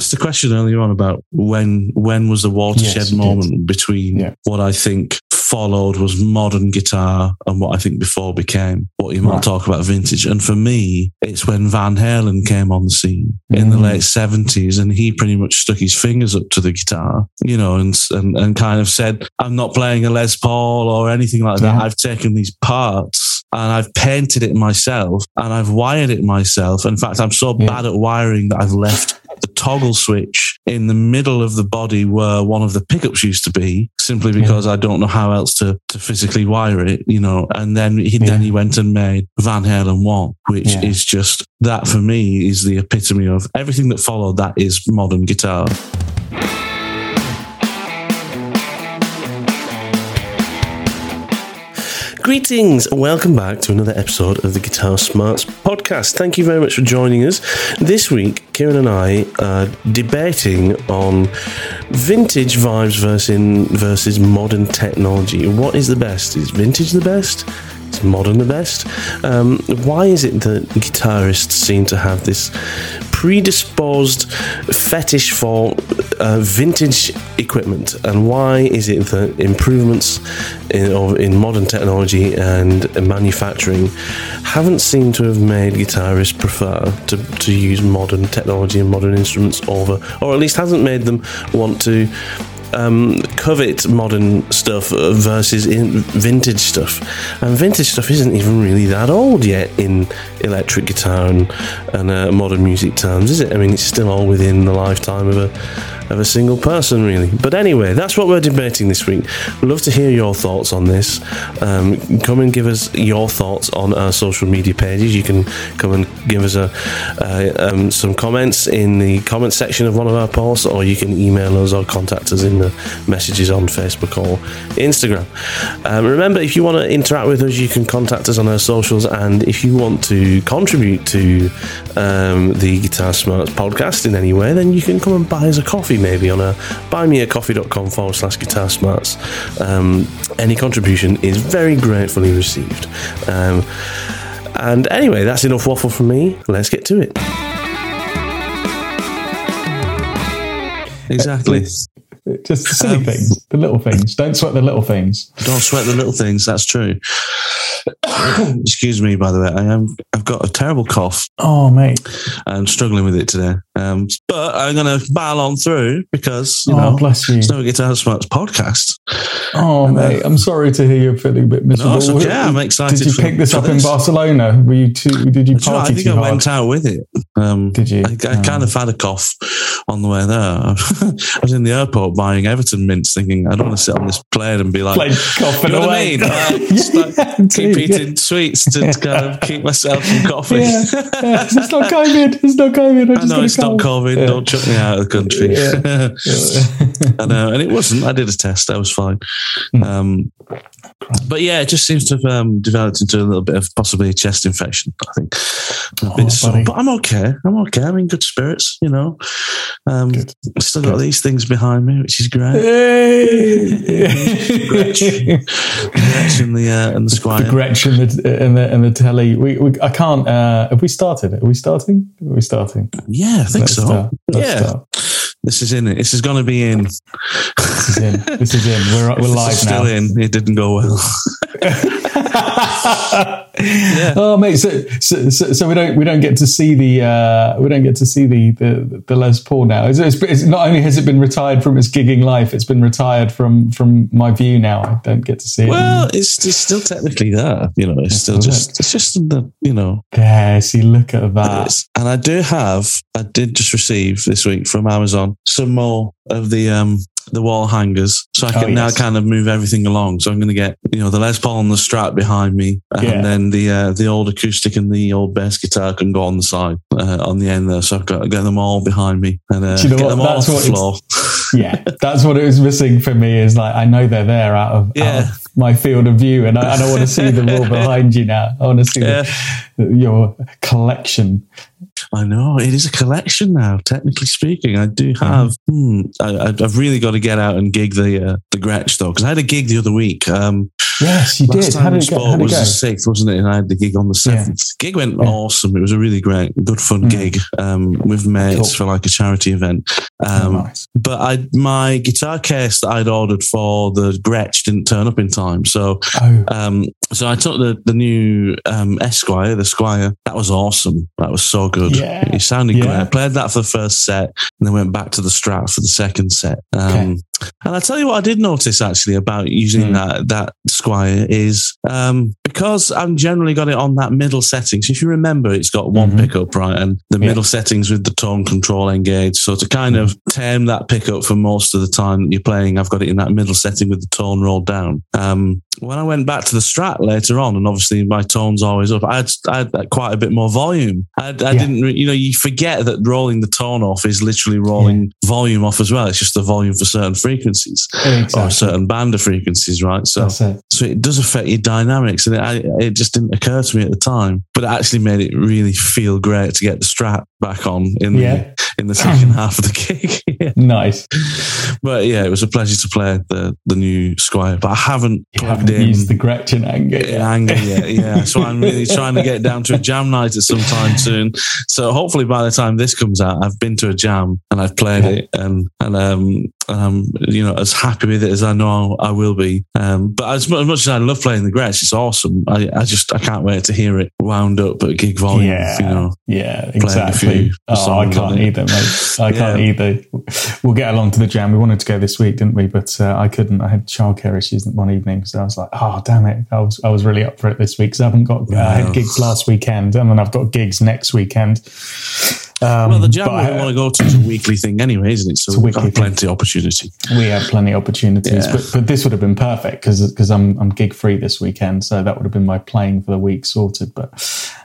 asked a question earlier on about when when was the watershed yes, moment did. between yeah. what I think followed was modern guitar and what I think before became what you might right. talk about vintage. And for me, it's when Van Halen came on the scene mm. in the mm. late seventies and he pretty much stuck his fingers up to the guitar, you know, and, and, and kind of said, I'm not playing a Les Paul or anything like that. Yeah. I've taken these parts and I've painted it myself and I've wired it myself. In fact, I'm so yeah. bad at wiring that I've left the toggle switch in the middle of the body where one of the pickups used to be, simply because yeah. I don't know how else to, to physically wire it, you know. And then he yeah. then he went and made Van Halen one, which yeah. is just that for me is the epitome of everything that followed that is modern guitar. Greetings, welcome back to another episode of the Guitar Smarts podcast. Thank you very much for joining us. This week, Kieran and I are debating on vintage vibes versus, versus modern technology. What is the best? Is vintage the best? Modern the best? Um, why is it that guitarists seem to have this predisposed fetish for uh, vintage equipment, and why is it that improvements in, in modern technology and manufacturing haven't seemed to have made guitarists prefer to, to use modern technology and modern instruments over, or at least hasn't made them want to um, covet modern stuff versus vintage stuff, and vintage stuff isn't even really that old yet in electric guitar and, and uh, modern music terms, is it? I mean, it's still all within the lifetime of a of a single person, really. But anyway, that's what we're debating this week. We'd love to hear your thoughts on this. Um, come and give us your thoughts on our social media pages. You can come and give us a, uh, um, some comments in the comment section of one of our posts, or you can email us or contact us in the messages on Facebook or Instagram. Um, remember, if you want to interact with us, you can contact us on our socials, and if you want to contribute to um, the Guitar Smarts podcast in any way, then you can come and buy us a coffee maybe on a buymeacoffee.com forward slash guitar smarts. Um, any contribution is very gratefully received. Um, and anyway, that's enough waffle from me. Let's get to it. Exactly. Just the silly um, things, the little things. Don't sweat the little things. Don't sweat the little things. That's true. Excuse me, by the way. I am. I've got a terrible cough. Oh, mate. I'm struggling with it today. Um, but I'm going to battle on through because you oh, know, bless you. It's no Guitar Smarts podcast. Oh, and, uh, mate, I'm sorry to hear you're feeling a bit miserable. No, okay. I'm excited. Did you for, pick this up this. in Barcelona? Were you too? Did you party? Right, I think I hard? went out with it. Um, did you? I, I oh. kind of had a cough on the way there. I was in the airport buying Everton mints, thinking I don't want to sit on this plane and be like, Plane coughing you know away. I mean? like, yeah, keep eating sweets to kind of keep myself from coughing. Yeah, yeah. It's not COVID. It's not COVID. I know it's not COVID. Yeah. Don't chuck me out of the country. I know, and it wasn't. I did a test. I was fine. Hmm. Um, but yeah, it just seems to have um, developed into a little bit of possibly a chest infection. I think. Oh, so, but I'm okay. I'm okay. I'm in good spirits. You know, Um, still got Good. these things behind me, which is great. Gretsch. Gretsch and the uh, and the Squier. The Gretsch and the and the, and the telly. We, we I can't. Uh, have we started? Are we starting? Are we starting? Yeah, I think Let's so. Start. yeah. Start. This is in it. This is going to be in. This is in. This is in. We're, we're live still now. in. It didn't go well. yeah. Oh mate, so, so, so we don't we don't get to see the uh, we don't get to see the the, the Les Paul now. It's, it's, it's, not only has it been retired from its gigging life, it's been retired from from my view now. I don't get to see it. Well, it's, it's still technically there. You know, it's, still just it's just the you know. There, see, look at that. And I do have I did just receive this week from Amazon some more of the um the wall hangers, so I oh, can oh, yes. now kind of move everything along. So I'm going to get you know the Les Paul and the Strat behind me, and yeah. then the uh, the old acoustic and the old bass guitar can go on the side uh, on the end there. So I've got to get them all behind me and uh, you know get them that's all off the floor. yeah, that's what it was missing for me. Is like I know they're there out of, yeah. out of my field of view, and I, I don't want to see them all behind you now. I want to see yeah. the, your collection I know it is a collection now. Technically speaking, I do have. Mm. Hmm, I, have really got to get out and gig the uh, the Gretsch though, because I had a gig the other week. Um, yes, you last did. Time how did it go? was the sixth, wasn't it? And I had the gig on the seventh. Yeah. Gig went yeah. awesome. It was a really great, good fun mm. gig um, with mates cool. for like a charity event. Oh, um, oh, nice. But I my guitar case that I'd ordered for the Gretsch didn't turn up in time, so oh. um, so I took the the new um, Esquire, the Squier. That was awesome. That was so good. Yeah. It sounded yeah. great. I played that for the first set and then went back to the Strat for the second set. Um, okay. And I tell you what, I did notice actually about using mm. that that Squier is um, because I've generally got it on that middle setting. So if you remember, it's got one mm-hmm. pickup right, and the yeah. middle settings with the tone control engaged. So to kind mm. of tame that pickup for most of the time that you're playing, I've got it in that middle setting with the tone rolled down. Um, when I went back to the Strat later on, and obviously my tone's always up, I had, I had quite a bit more volume. I, I yeah. didn't, you know, you forget that rolling the tone off is literally rolling yeah. volume off as well. It's just the volume for certain frequencies exactly. or a certain band of frequencies, right? So, it. so it does affect your dynamics, and it, I, it just didn't occur to me at the time, but it actually made it really feel great to get the strap back on in the yeah. in the second half of the gig. yeah. Nice, but yeah, it was a pleasure to play the the new Squier, but I haven't you plugged haven't in used the Gretchen anger, yet. anger yet. Yeah, so I'm really trying to get down to a jam night at some time soon. So hopefully by the time this comes out, I've been to a jam and I've played yeah. it, and and um um, you know, as happy with it as I know I will be. Um, but as, as, much as I love playing the Gretsch, it's awesome. I, I, just I can't wait to hear it wound up at gig volume. Yeah, you know, yeah, exactly. Oh, I can't either, mate. I can't either. We'll get along to the jam. We wanted to go this week, didn't we? But uh, I couldn't. I had childcare issues one evening, so I was like, oh damn it! I was I was really up for it this week because I haven't got. I had gigs last weekend, and then I've got gigs next weekend. Um, well, the jam but, we want to go to is a weekly thing anyway, isn't it? So we've got plenty of opportunity. We have plenty of opportunities, yeah. but, but this would have been perfect because because I'm I'm gig free this weekend, so that would have been my playing for the week sorted. But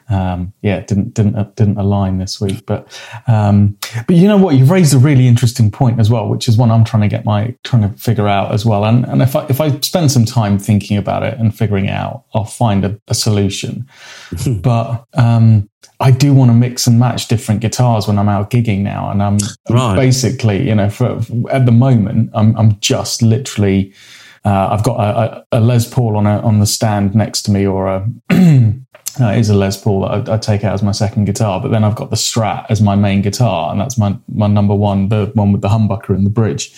um, yeah, didn't didn't didn't align this week. But um, but you know what? You've raised a really interesting point as well, which is one I'm trying to get my trying to figure out as well. And and if I if I spend some time thinking about it and figuring it out, I'll find a, a solution. but um, I do want to mix and match different guitars when I'm out gigging now, and I'm right. basically, you know, for, for, at the moment, I'm I'm just literally. Uh, I've got a, a, Les Paul on a, on the stand next to me, or a uh, is a Les Paul that I, I, take out as my second guitar. But then I've got the Strat as my main guitar, and that's my my number one, the one with the humbucker and the bridge.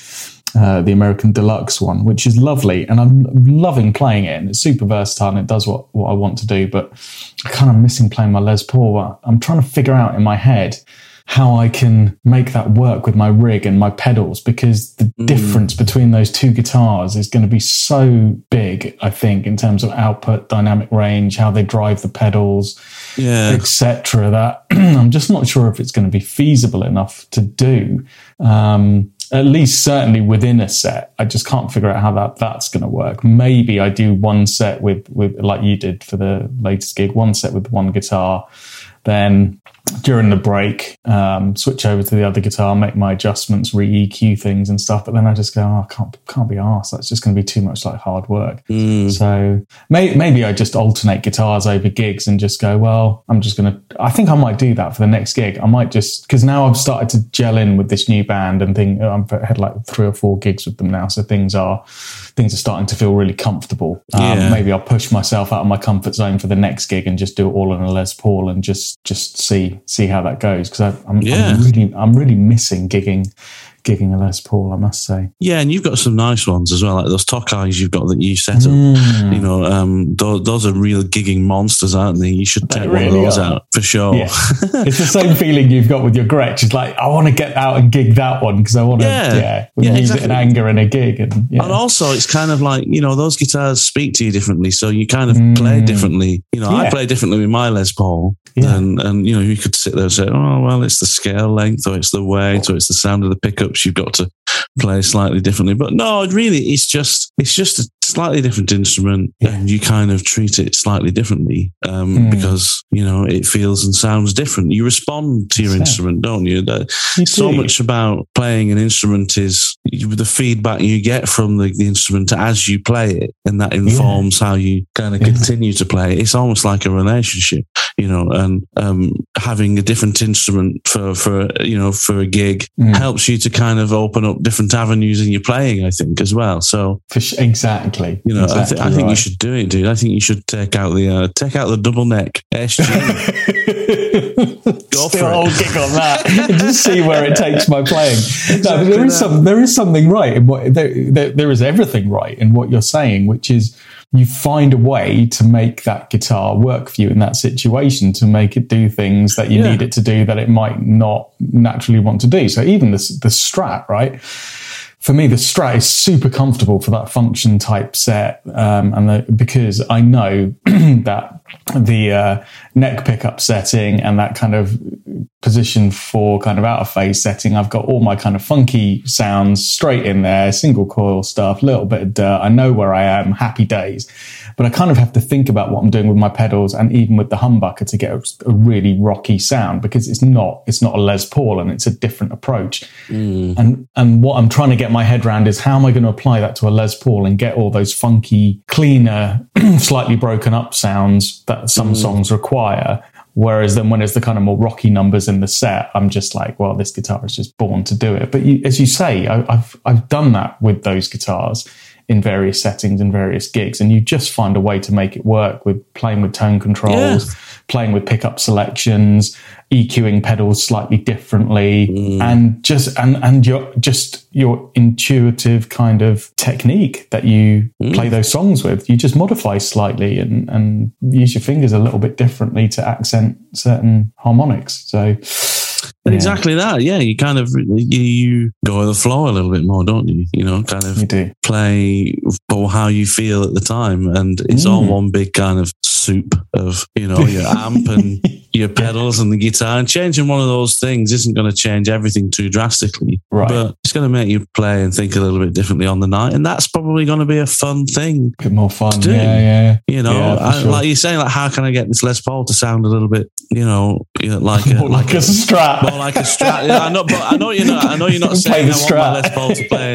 Uh, the American Deluxe one, which is lovely, and I'm loving playing it. And it's super versatile, and it does what, what I want to do. But I kind of missing playing my Les Paul. I'm trying to figure out in my head how I can make that work with my rig and my pedals because the mm. difference between those two guitars is going to be so big, I think, in terms of output, dynamic range, how they drive the pedals, yeah. etc. That I'm just not sure if it's going to be feasible enough to do. Um, at least certainly within a set. I just can't figure out how that that's going to work. Maybe I do one set with with like you did for the latest gig, one set with one guitar, then during the break, um, switch over to the other guitar, make my adjustments, re EQ things and stuff. But then I just go, oh, I can't, can't be asked. That's just going to be too much like hard work. Mm. So may, maybe I just alternate guitars over gigs and just go, well, I'm just going to, I think I might do that for the next gig. I might just, because now I've started to gel in with this new band and think I've had like three or four gigs with them now. So things are, things are starting to feel really comfortable. Um, yeah. Maybe I'll push myself out of my comfort zone for the next gig and just do it all in a Les Paul and just, just see, see how that goes. Cause I, I'm, yeah. I'm really, I'm really missing gigging gigging a Les Paul, I must say. Yeah, and you've got some nice ones as well, like those Tokais you've got that you set up. Mm. You know, um, those, those, are real gigging monsters, aren't they? You should take really one of those are. out for sure. Yeah. it's the same feeling you've got with your Gretsch. It's like I want to get out and gig that one because I want to, yeah, yeah, yeah use exactly. it in anger in a gig, and yeah. and also it's kind of like you know those guitars speak to you differently, so you kind of mm. play differently. You know, I play differently with my Les Paul, and and you know you could sit there and say, oh well, it's the scale length, or it's the weight, or it's the sound of the You've got to play slightly differently. But no, really, it's just it's just a slightly different instrument, yeah. and you kind of treat it slightly differently um, mm. because you know it feels and sounds different. You respond to your That's instrument, don't you? That, you so do. much about playing an instrument is the feedback you get from the, the instrument as you play it, and that informs yeah. how you kind of yeah. continue to play. It's almost like a relationship, you know. And um, having a different instrument for for you know for a gig mm. helps you to kind of open up different avenues in your playing. I think as well. So exactly, you know, exactly I, th- I think right. you should do it, dude. I think you should take out the uh, take out the double neck SG. Go for I'll kick on that just see where it takes my playing. No, there is some, there is something right in what there, there, there is everything right in what you're saying, which is you find a way to make that guitar work for you in that situation to make it do things that you yeah. need it to do that it might not naturally want to do. So even the the Strat, right? For me, the Strat is super comfortable for that function type set, um, and the, because I know that the uh, neck pickup setting and that kind of position for kind of out of phase setting, I've got all my kind of funky sounds straight in there, single coil stuff, little bit of dirt. I know where I am, happy days. But I kind of have to think about what I'm doing with my pedals and even with the humbucker to get a, a really rocky sound because it's not it's not a Les Paul and it's a different approach. Mm. And and what I'm trying to get my head around is how am I going to apply that to a Les Paul and get all those funky, cleaner, slightly broken up sounds that some mm. songs require. Whereas then when it's the kind of more rocky numbers in the set, I'm just like, well, this guitar is just born to do it. But you, as you say, I, I've I've done that with those guitars in various settings and various gigs. And you just find a way to make it work with playing with tone controls, yeah. playing with pickup selections, EQing pedals slightly differently, mm. and just and and your just your intuitive kind of technique that you mm. play those songs with. You just modify slightly and and use your fingers a little bit differently to accent certain harmonics. So yeah. Exactly that. Yeah, you kind of you, you, go with the flow a little bit more, don't you? You know, kind of play for how you feel at the time, and it's mm. all one big kind of soup of you know your amp and your pedals and the guitar. And changing one of those things isn't going to change everything too drastically, right? But it's going to make you play and think a little bit differently on the night, and that's probably going to be a fun thing. A bit more fun, yeah, yeah. You know, yeah, I, sure. like you're saying, like how can I get this Les Paul to sound a little bit, you know, like a, like, like, a, a strat, more like a strat. Yeah, I know, but I know you're not. I know you're not saying I want my Les Paul to play.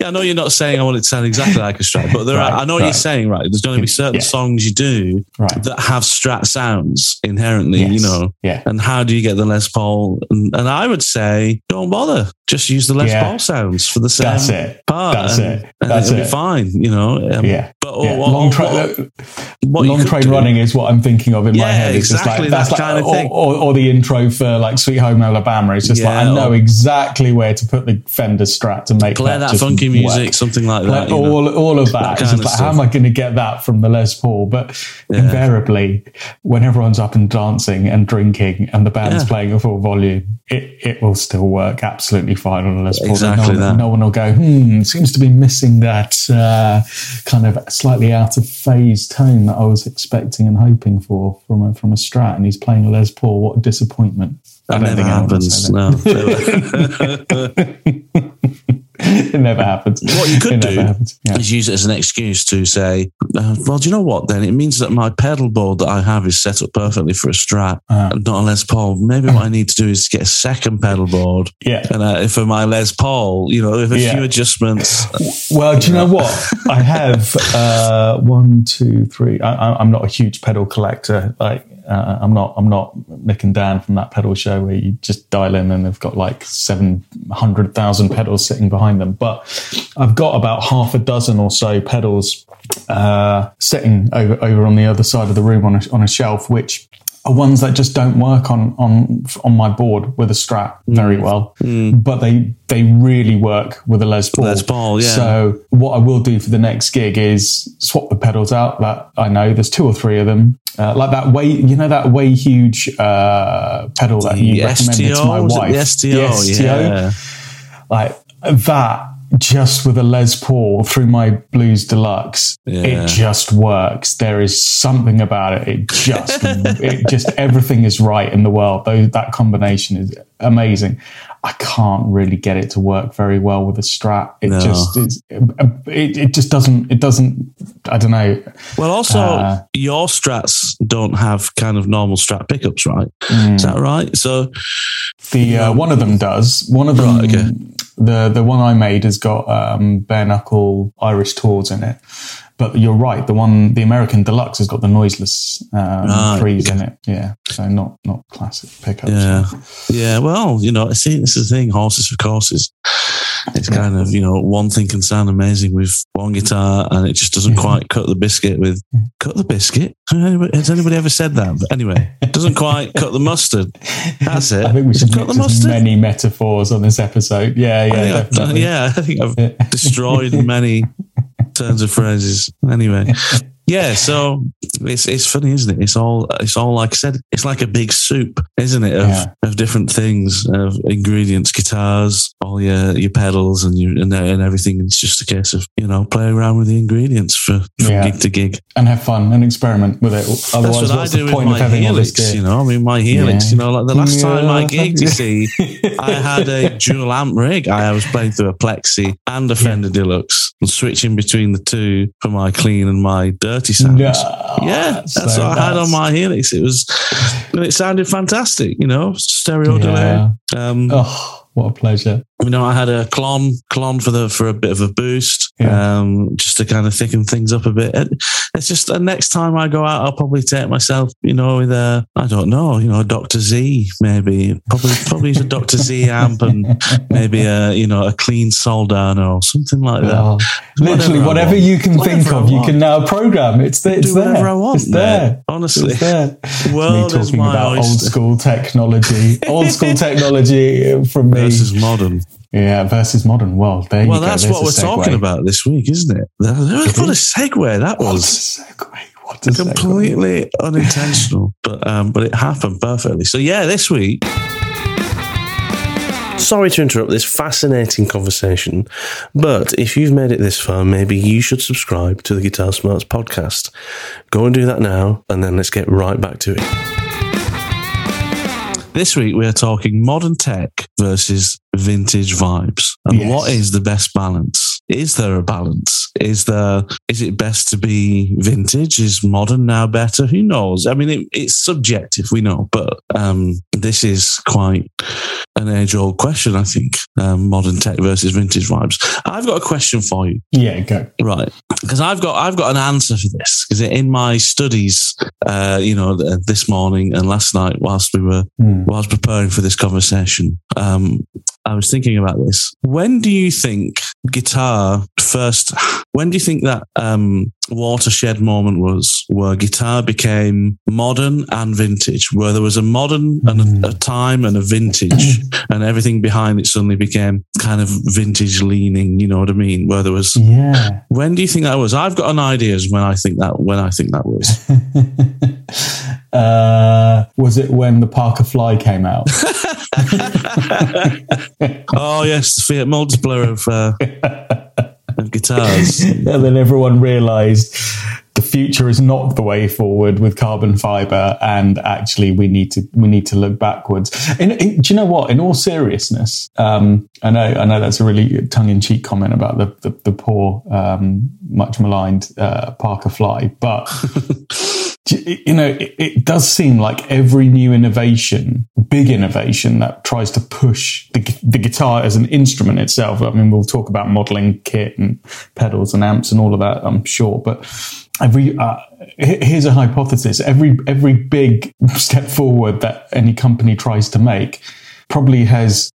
yeah, I know you're not saying I want it to sound exactly like a strat, but there right, are. I know what you're saying, right? There's going to be certain yeah. songs you do right. that have strat sounds inherently, yes. you know. Yeah. And how do you get the Les Paul? And, and I would say, don't bother. Just use the Les yeah. Paul sounds for the same That's it. part. That's and, it. That's it'll it. be fine, you know. Um, yeah. But yeah. Long, tra- what long train do. running is what I'm thinking of in my head. It's exactly just like that's that kind like, of thing. Or, or, or, the intro for like Sweet Home Alabama. It's just like I know exactly where to put the Fender Strat to make play that, that funky music, something like that. all know, all of that. that like, how am I going to get that from the Les Paul? But invariably, when everyone's up and dancing and drinking and the band's playing at full volume, it, it will still work absolutely fine on a Les Paul. Exactly no, that. No one will go, hmm, seems to be missing that uh, kind of slightly out of phase tone that I was expecting and hoping for from a, from a Strat, and he's playing a Les Paul. What a disappointment! That never happens. No. it never happens. What you could It do. Yeah. is use it as an excuse to say, uh, well, do you know what then? It means that my pedal board that I have is set up perfectly for a Strat, Uh. and not a Les Paul. Maybe what I need to do is get a second pedal board. Yeah. And uh, for my Les Paul, you know, with a Yeah. few adjustments. Well, do you know what? I have uh, one, two, three. I, I- I'm not a huge pedal collector. Like, uh, I'm not. I'm not Mick and Dan from that pedal show where you just dial in and they've got like seven hundred thousand pedals sitting behind them. But I've got about half a dozen or so pedals uh, sitting over over on the other side of the room on a, on a shelf, which are ones that just don't work on on on my board with a strap very well, but they they really work with a Les Paul. Les Paul, yeah. So what I will do for the next gig is swap the pedals out. That I know there's two or three of them. Uh, like that way, you know that way huge uh, pedal that you The recommended to my was it wife. the STO, yeah. Like that, just with a Les Paul through my Blues Deluxe, Yeah. it just works. There is something about it. It just, it just everything is right in the world. Those, that combination is amazing. I can't really get it to work very well with a Strat. It No. just, it, it just doesn't. It doesn't. I don't know. Well, also, Uh, your Strats don't have kind of normal Strat pickups, right? Mm. Is that right? So, The uh, one of them does. One of them, Right, okay. The the one I made has got um, bare knuckle Irish tours in it. But you're right. The one, the American Deluxe, has got the noiseless um, Right, threes in it. Yeah, so not not classic pickups. yeah. Yeah. Well, you know, see, this is the thing horses for courses. It's kind of, you know, one thing can sound amazing with one guitar and it just doesn't quite cut the biscuit with cut the biscuit. Has anybody ever said that? But anyway, it doesn't quite cut the mustard. That's it. I think we should cut the mustard. many metaphors on this episode. Yeah, yeah, I think I've yeah, I think I've destroyed many turns of phrases. Anyway, yeah. So it's it's funny, isn't it? It's all it's all like I said. It's like a big soup, isn't it? Of, Yeah. of different things, of ingredients, guitars, all your your pedals, and you and, and everything. It's just a case of you know play around with the ingredients for from Yeah. gig to gig. And have fun and experiment with it. That's Otherwise, what I what's do the with point of my having all this Helix. gear? You know, I mean, my Helix. Yeah. You know, like the last time I gigged, you see, I had a dual amp rig. I was playing through a Plexi and a Fender Deluxe and switching between the two for my clean and my dirty sounds. No, yeah, that's, so what I had on my Helix. It was, and it sounded fantastic. You know, stereo Yeah. delay. Um, Oh, what a pleasure. You know, I had a Klon, Klon for the for a bit of a boost, Yeah. um, just to kind of thicken things up a bit. It- it's just the next time I go out, I'll probably take myself, you know, with a I don't know, you know, a Doctor Z, maybe probably probably use a Doctor Z amp and maybe a you know a clean Soldano or something like that. Oh, literally, Whatever whatever you can Whatever think of, you can now program. It's there. It's whatever there. I want, It's there. mate. Honestly, It's there. the me world is talking my about old school technology. old school technology from me. versus modern. Yeah, versus modern world. There Well, you go. that's There's what we're segue. talking about this week, isn't it? What a segue that What a was. segue. What a segue. completely unintentional, but um, but it happened perfectly. So yeah, this week Sorry to interrupt this fascinating conversation, but if you've made it this far, maybe you should subscribe to the Guitar Smarts podcast. Go and do that now, and then let's get right back to it. This week we are talking modern tech versus vintage vibes, and Yes. what is the best balance? Is there a balance? Is there? Is it best to be vintage? Is modern now better? Who knows? I mean, it, it's subjective, we know, but um, this is quite an age-old question. I think um, modern tech versus vintage vibes. I've got a question for you. Yeah, go. Right, because I've got I've got an answer for this because in my studies, uh, you know, this morning and last night, whilst we were Hmm. whilst preparing for this conversation, um, I was thinking about this. When do you think guitar first? When do you think that um, watershed moment was where guitar became modern and vintage? Where there was a modern and a, a time and a vintage, and everything behind it suddenly became kind of vintage leaning. You know what I mean? Where there was Yeah. when do you think that was? I've got an idea as when I think that when I think that was. uh, was it when the Parker Fly came out? oh yes, the Fiat Multipla of uh, of guitars. and then everyone realised the future is not the way forward with carbon fiber, and actually we need to we need to look backwards. In, in, do you know what? In all seriousness, um, I know I know that's a really tongue in cheek comment about the the, the poor, um, much maligned uh, Parker fly, but. you know, it, it, does seem like every new innovation, big innovation that tries to push the, the guitar as an instrument itself. I mean, we'll talk about modeling kit and pedals and amps and all of that, I'm sure, but every, uh, here's a hypothesis. Every, every big step forward that any company tries to make probably has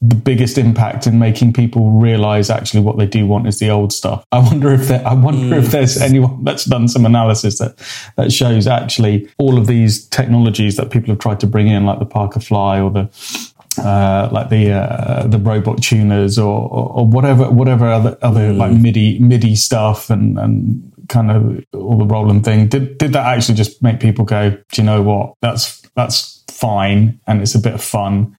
the biggest impact in making people realize actually what they do want is the old stuff. I wonder if there, I wonder mm. if there's anyone that's done some analysis that that shows actually all of these technologies that people have tried to bring in, like the Parker Fly or the uh, like the uh, the robot tuners or, or, or whatever whatever other other mm. like MIDI MIDI stuff and and kind of all the Roland thing. Did did that actually just make people go? Do you know what? That's that's fine and it's a bit of fun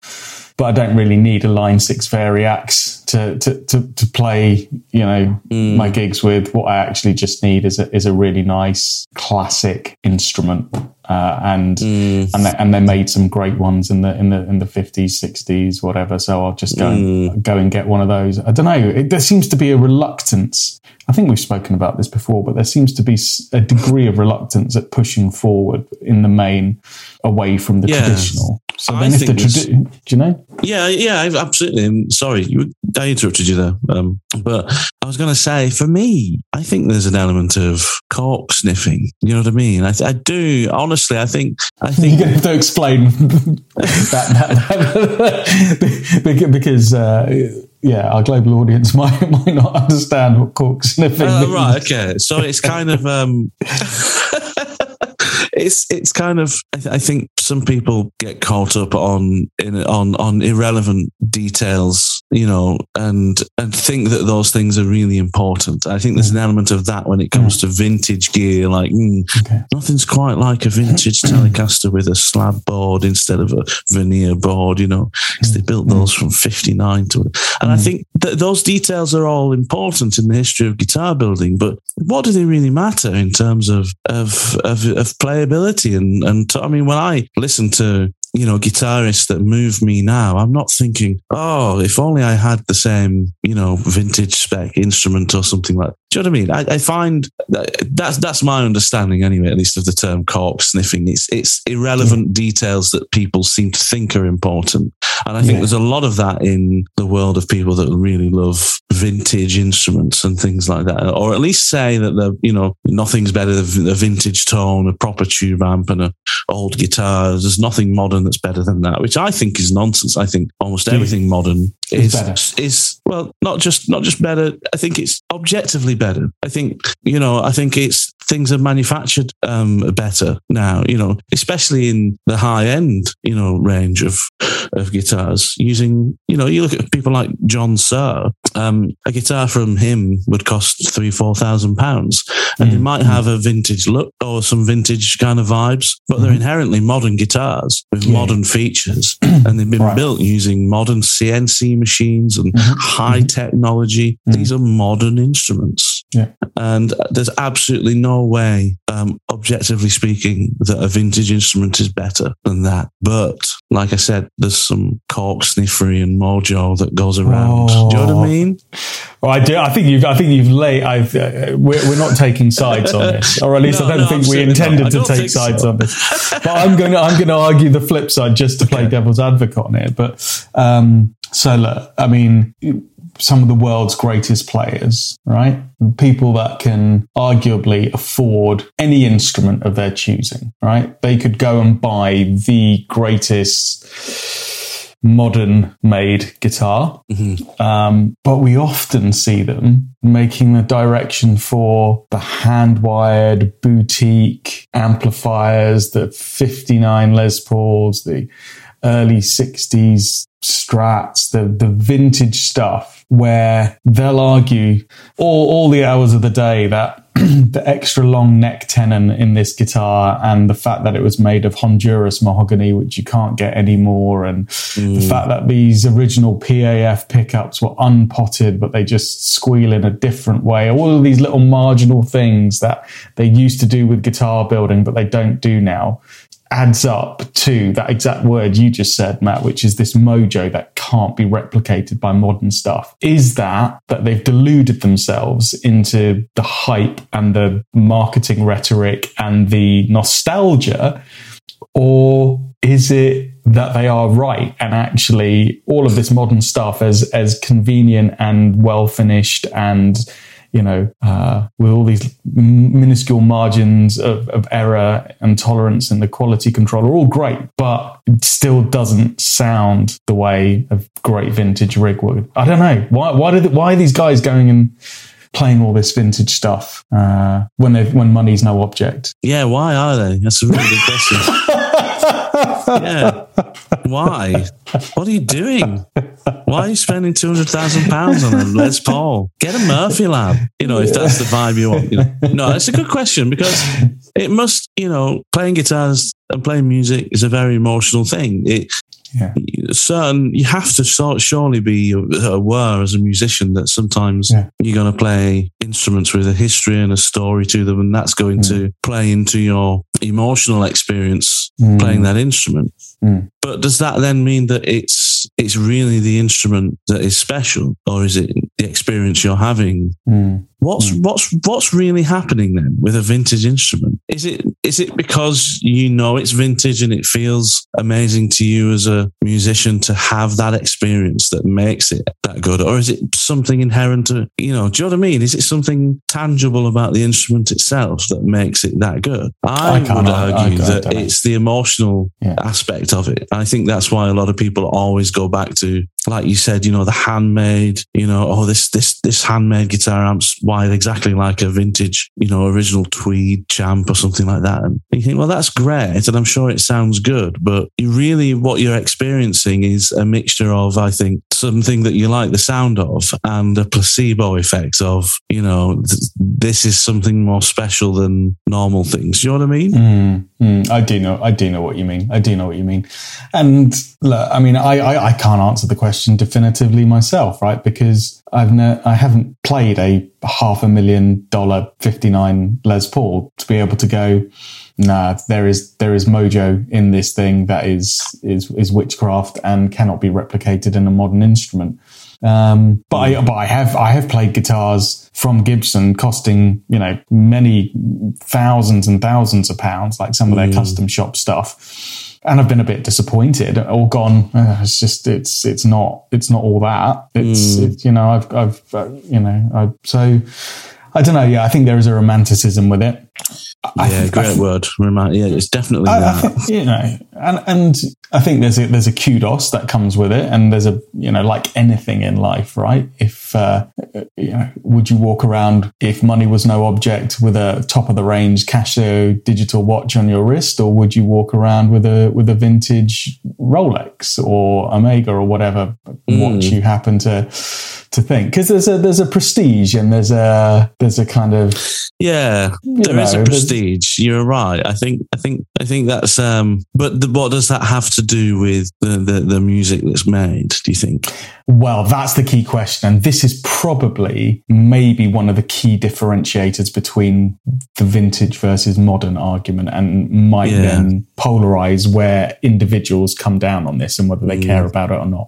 but I don't really need a Line Six Variax to to to, to play, you know, mm. my gigs with. What I actually just need is a is a really nice classic instrument, uh, and mm. and they, and they made some great ones in the in the in the fifties, sixties, whatever. So I'll just go mm. and, go and get one of those. I don't know. It, there seems to be a reluctance. I think we've spoken about this before, but there seems to be a degree of reluctance at pushing forward in the main away from the yeah. traditional. So then, I if the tradi- do you know? Yeah, yeah, absolutely. I'm sorry, you, I interrupted you there. Um, but I was going to say, for me, I think there's an element of cork sniffing. You know what I mean? I, I do. Honestly, I think. I think you have to explain that, that, that because. Uh, yeah, our global audience might might not understand what cork sniffing. Uh, means. Right, okay. So it's kind of um, it's it's kind of I, th- I, think some people get caught up on in on on irrelevant details, you know, and and think that those things are really important. I think there's an mm. element of that when it comes mm. to vintage gear. Like mm, okay. nothing's quite like a vintage mm. Telecaster with a slab board instead of a veneer board, you know, because they built those from '59 to. And I mm. think that those details are all important in the history of guitar building, but what do they really matter in terms of of of, of playability and and I mean when I listen to you know, guitarists that move me now, I'm not thinking, oh, if only I had the same, you know, vintage spec instrument or something like. Do you know what I mean? I, I find that that's that's my understanding anyway, at least of the term cork sniffing. It's it's irrelevant mm. details that people seem to think are important, and I think yeah. there's a lot of that in the world of people that really love vintage instruments and things like that, or at least say that the you know nothing's better than a vintage tone, a proper tube amp, and a old guitar. There's nothing modern that's better than that, which I think is nonsense. I think almost everything modern is is well not just not just better. I think it's objectively better. I think you know I think it's things are manufactured um, better now. You know, especially in the high end you know range of of guitars using you know you look at people like John Suhr. Um, a guitar from him would cost three four thousand pounds, and mm. it might have a vintage look or some vintage kind of vibes, but they're mm-hmm. inherently modern guitars with yeah. modern features, and they've been right. built using modern CNC machines and mm-hmm. high mm-hmm. technology. Mm-hmm. These are modern instruments. Yeah. And there's absolutely no way, um, objectively speaking, that a vintage instrument is better than that. But like I said, there's some cork sniffery and mojo that goes around. Oh. Do you know what I oh. mean? Well, I do. I think you've. I think you've laid. I've. Uh, we're, we're not taking sides on this, or at least no, I don't no, think we intended to take sides so. on this. But I'm going. To, I'm going to argue the flip side just to play okay. devil's advocate on it. But um, so look, I mean, some of the world's greatest players, right? People that can arguably afford any instrument of their choosing, right? They could go and buy the greatest modern made guitar. Mm-hmm. Um, but we often see them making the direction for the hand wired boutique amplifiers, the 59 Les Pauls, the early 60s strats, the, the vintage stuff where they'll argue all, all the hours of the day that the extra long neck tenon in this guitar and the fact that it was made of Honduras mahogany, which you can't get anymore, and mm. the fact that these original PAF pickups were unpotted, but they just squeal in a different way. All of these little marginal things that they used to do with guitar building, but they don't do now adds up to that exact word you just said, Matt, which is this mojo that can't be replicated by modern stuff. Is that that they've deluded themselves into the hype and the marketing rhetoric and the nostalgia? Or is it that they are right and actually all of this modern stuff as as convenient and well finished and you know, uh, with all these minuscule margins of, of, error and tolerance and the quality control are all great, but it still doesn't sound the way a great vintage rig would. I don't know why. Why did why are these guys going and playing all this vintage stuff uh, when they when money's no object? Yeah, why are they? That's a really good question. yeah. Why? What are you doing? Why are you spending two hundred thousand pounds on a Les Paul? Get a Murphy lab. You know, if that's the vibe you want. You know. No, it's a good question because it must. You know, playing guitars and playing music is a very emotional thing. It yeah. certain you have to sort surely be aware as a musician that sometimes yeah. you're going to play instruments with a history and a story to them and that's going mm. to play into your emotional experience mm. playing that instrument mm. but does that then mean that it's it's really the instrument that is special or is it the experience you're having mm. What's mm. what's what's really happening then with a vintage instrument? Is it is it because you know it's vintage and it feels amazing to you as a musician to have that experience that makes it that good, or is it something inherent to you know? Do you know what I mean? Is it something tangible about the instrument itself that makes it that good? I, I would argue I, I, that it's the emotional yeah. aspect of it. I think that's why a lot of people always go back to, like you said, you know, the handmade. You know, oh this this this handmade guitar amps wired exactly like a vintage, you know, original tweed champ or something like that. And you think, well, that's great. And I'm sure it sounds good, but really, what you're experiencing is a mixture of, I think, something that you like the sound of and a placebo effect of, you know, th- this is something more special than normal things. You know what I mean? Mm, mm, I do know. I do know what you mean. I do know what you mean. And look, I mean, I, I, I can't answer the question definitively myself, right? Because I've I haven't played a half a million dollar 59 Les Paul to be able to go, nah, there is, there is mojo in this thing that is, is, is witchcraft and cannot be replicated in a modern instrument. Um, but I, but I have, I have played guitars from Gibson costing, you know, many thousands and thousands of pounds, like some of their mm. custom shop stuff and I've been a bit disappointed or gone. Uh, it's just it's it's not it's not all that. It's mm. it, you know I've I've uh, you know I so I don't know. Yeah, I think there is a romanticism with it. I yeah, great word. Remind, yeah, it's definitely I, that. I you know, and and I think there's a there's a kudos that comes with it, and there's a you know like anything in life, right? If uh, you know, would you walk around if money was no object with a top of the range Casio digital watch on your wrist, or would you walk around with a with a vintage Rolex or Omega or whatever mm. watch you happen to to think because there's a there's a prestige and there's a there's a kind of yeah there know, is a prestige you're right i think i think i think that's um but the, what does that have to do with the, the the music that's made do you think well that's the key question and this is probably maybe one of the key differentiators between the vintage versus modern argument and might yeah. then polarize where individuals come down on this and whether they mm. care about it or not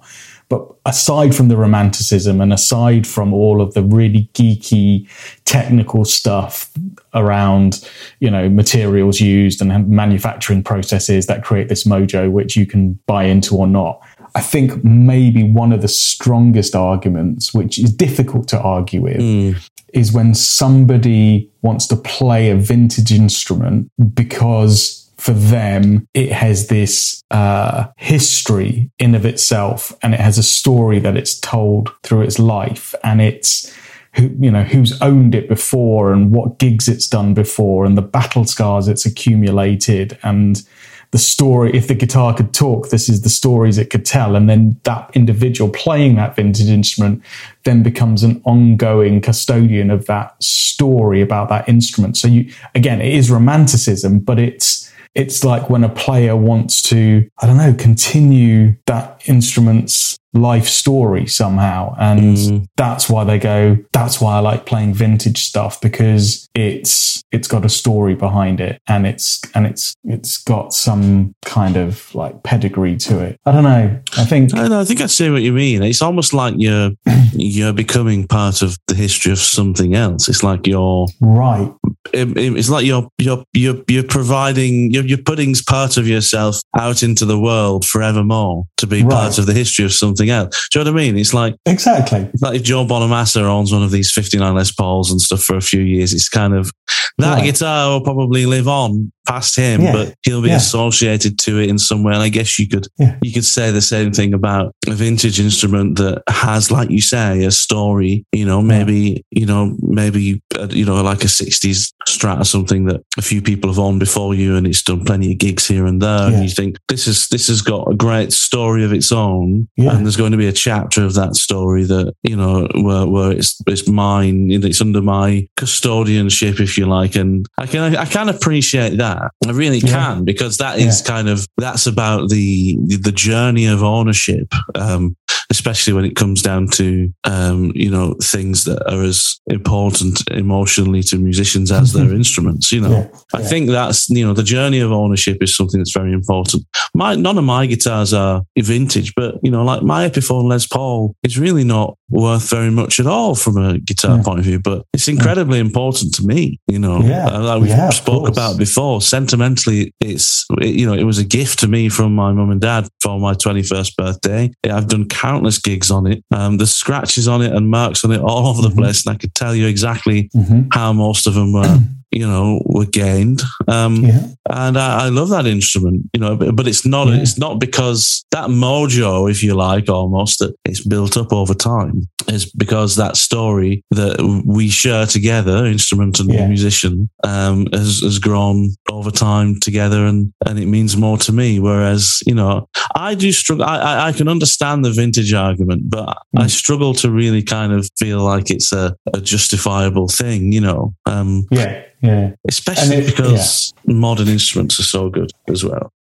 but aside from the romanticism and aside from all of the really geeky technical stuff around, you know, materials used and manufacturing processes that create this mojo, which you can buy into or not, I think maybe one of the strongest arguments, which is difficult to argue with, mm. is when somebody wants to play a vintage instrument because for them, it has this uh, history in of itself, and it has a story that it's told through its life, and it's who you know who's owned it before, and what gigs it's done before, and the battle scars it's accumulated, and the story. If the guitar could talk, this is the stories it could tell. And then that individual playing that vintage instrument then becomes an ongoing custodian of that story about that instrument. So you, again, it is romanticism, but it's, it's like when a player wants to, I don't know, continue that instrument's life story somehow. And mm. that's why they go, that's why I like playing vintage stuff because it's, it's got a story behind it and it's, and it's, it's got some kind of like pedigree to it. I don't know. I think, I, know, I think I see what you mean. It's almost like you're, you're becoming part of the history of something else. It's like you're right. It, it's like you're, you're, you're, you're providing, you're, you're putting part of yourself out into the world forevermore to be right. part of the history of something else. Do you know what I mean? It's like exactly. It's like if Joe Bonamassa owns one of these 59 Les Pauls and stuff for a few years, it's kind of that right. guitar will probably live on past him, yeah. but he'll be yeah. associated to it in some way. And I guess you could yeah. you could say the same thing about a vintage instrument that has, like you say, a story. You know, maybe you know, maybe uh, you know, like a '60s Strat or something that a few people have owned before you, and it's done plenty of gigs here and there. And you think this is this has got a great story of its own, and there's going to be a chapter of that story that you know where where it's it's mine, it's under my custodianship, if you like, and I can I can appreciate that that. I really yeah. can because that is yeah. kind of that's about the the journey of ownership, um, especially when it comes down to um, you know things that are as important emotionally to musicians as their instruments. You know, yeah. I think that's you know the journey of ownership is something that's very important. My none of my guitars are vintage, but you know, like my Epiphone Les Paul is really not worth very much at all from a guitar point of view, but it's incredibly important to me. You know, like we spoke about before sentimentally, it's you know it was a gift to me from my mum and dad for my twenty first birthday. I've done countless gigs on it. Um, there's scratches on it and marks on it all over the mm-hmm. place, and I could tell you exactly mm-hmm. how most of them were. you know, were gained. Um, yeah. And I, I, love that instrument, you know, but, but it's not, yeah. it's not because that mojo, if you like, almost that it's built up over time is because that story that we share together, instrument and yeah. musician, um, has, has grown over time together and, and it means more to me. Whereas, you know, I do struggle, I, I can understand the vintage argument, but mm. I struggle to really kind of feel like it's a, a justifiable thing, you know. Um, yeah. Yeah. Especially it, because yeah. modern instruments are so good as well.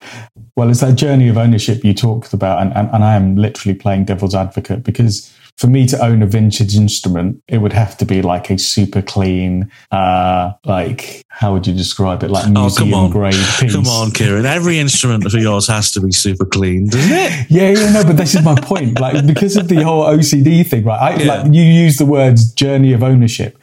Well, it's that journey of ownership you talked about. And, and, and I am literally playing devil's advocate because for me to own a vintage instrument, it would have to be like a super clean, uh, like how would you describe it? Like museum oh, grade piece. Come on, Kieran. Every instrument for yours has to be super clean, doesn't it? Yeah, yeah, no, but this is my point. Like because of the whole OCD thing, right? I, yeah. Like you use the words journey of ownership.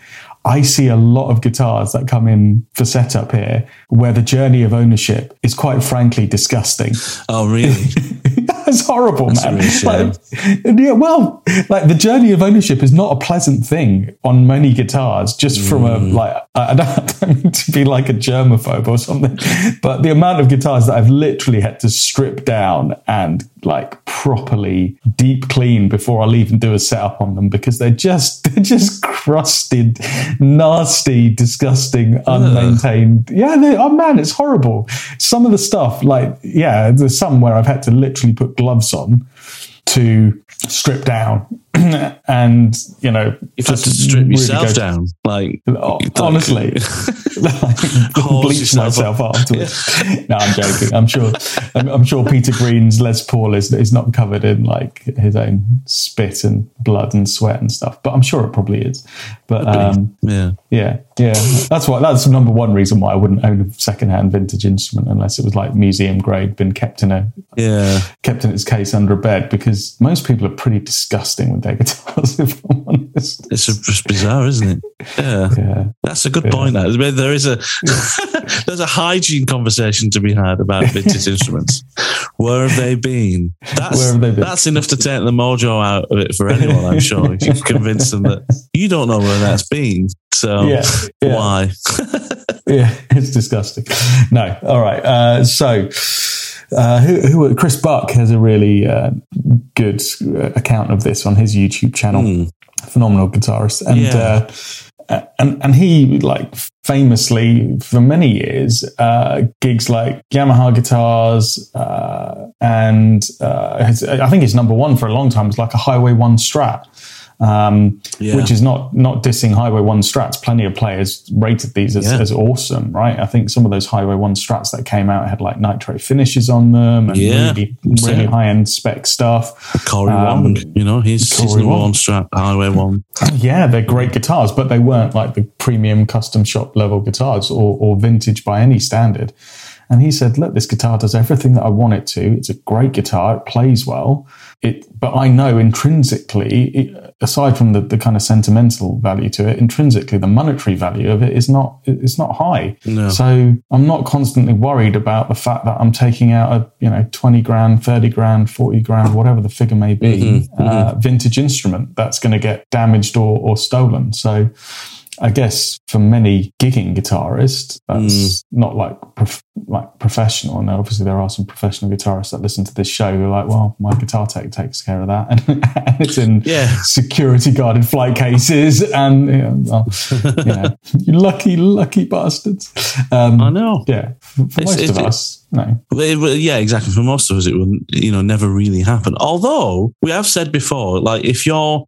I see a lot of guitars that come in for setup here where the journey of ownership is quite frankly disgusting. Oh, really? That's horrible, That's man. Like, yeah, well, like the journey of ownership is not a pleasant thing on many guitars, just mm. from a, mm. like, I don't, I don't mean to be like a germaphobe or something, but the amount of guitars that I've literally had to strip down and like properly deep clean before I'll even do a setup on them because they're just, they're just crusted, nasty, disgusting, unmaintained. Ugh. Yeah, oh man, it's horrible. Some of the stuff, like, yeah, there's some where I've had to literally put gloves on to strip down and you know you've had to strip really yourself down. like honestly. Like, bleach myself up. afterwards. Yeah. no i'm joking. I'm sure I'm, I'm, sure peter green's les paul is, is not covered in like his own spit and blood and sweat and stuff but i'm sure it probably is. But um, yeah. yeah yeah. That's what that's number one reason why i wouldn't own a secondhand vintage instrument unless it was like museum grade been kept in a yeah. kept in its case under a bed because most people are pretty disgusting with their guitars. If I'm honest, it's just bizarre, isn't it? Yeah, yeah. that's a good yeah. point. That there is a there's a hygiene conversation to be had about vintage instruments. Where have they been? That's Where have they been? that's enough to take the mojo out of it for anyone. I'm sure if you convince them that you don't know where that's been. So yeah. why? Yeah, it's disgusting. No, all right. Uh, so uh, who, who, Chris Buck has a really uh, good account of this on his YouTube channel. Mm. Phenomenal guitarist, and yeah. uh, and and he like famously for many years uh, gigs like Yamaha guitars uh, and uh, his, I think his number one for a long time was like a Highway One Strat um, yeah. which is not not dissing Highway One Strats. Plenty of players rated these as, yeah. as, awesome, right? I think some of those Highway One Strats that came out had like nitro finishes on them and yeah. really really high end spec stuff. Corey um, Wong, you know, he's, he's the One Strat Highway One. Yeah, they're great guitars, but they weren't like the premium custom shop level guitars or, or vintage by any standard. And he said, "Look, this guitar does everything that I want it to. It's a great guitar. It plays well." It, but I know intrinsically, it, aside from the, the kind of sentimental value to it, intrinsically the monetary value of it is not is not high. No. So I'm not constantly worried about the fact that I'm taking out a you know twenty grand, thirty grand, forty grand, whatever the figure may be, mm-hmm, uh, mm-hmm. vintage instrument that's going to get damaged or, or stolen. So I guess for many gigging guitarists, that's mm. not like prof- like professional. And obviously, there are some professional guitarists that listen to this show who are like, "Well, my guitar tech takes care of that," and, and it's in yeah. security guarded flight cases. And you know, well, you, know, you lucky, lucky bastards. Um, I know. Yeah, for, for most of us. No. Yeah, exactly. For most of us, it would, you know, never really happen. Although we have said before, like if you're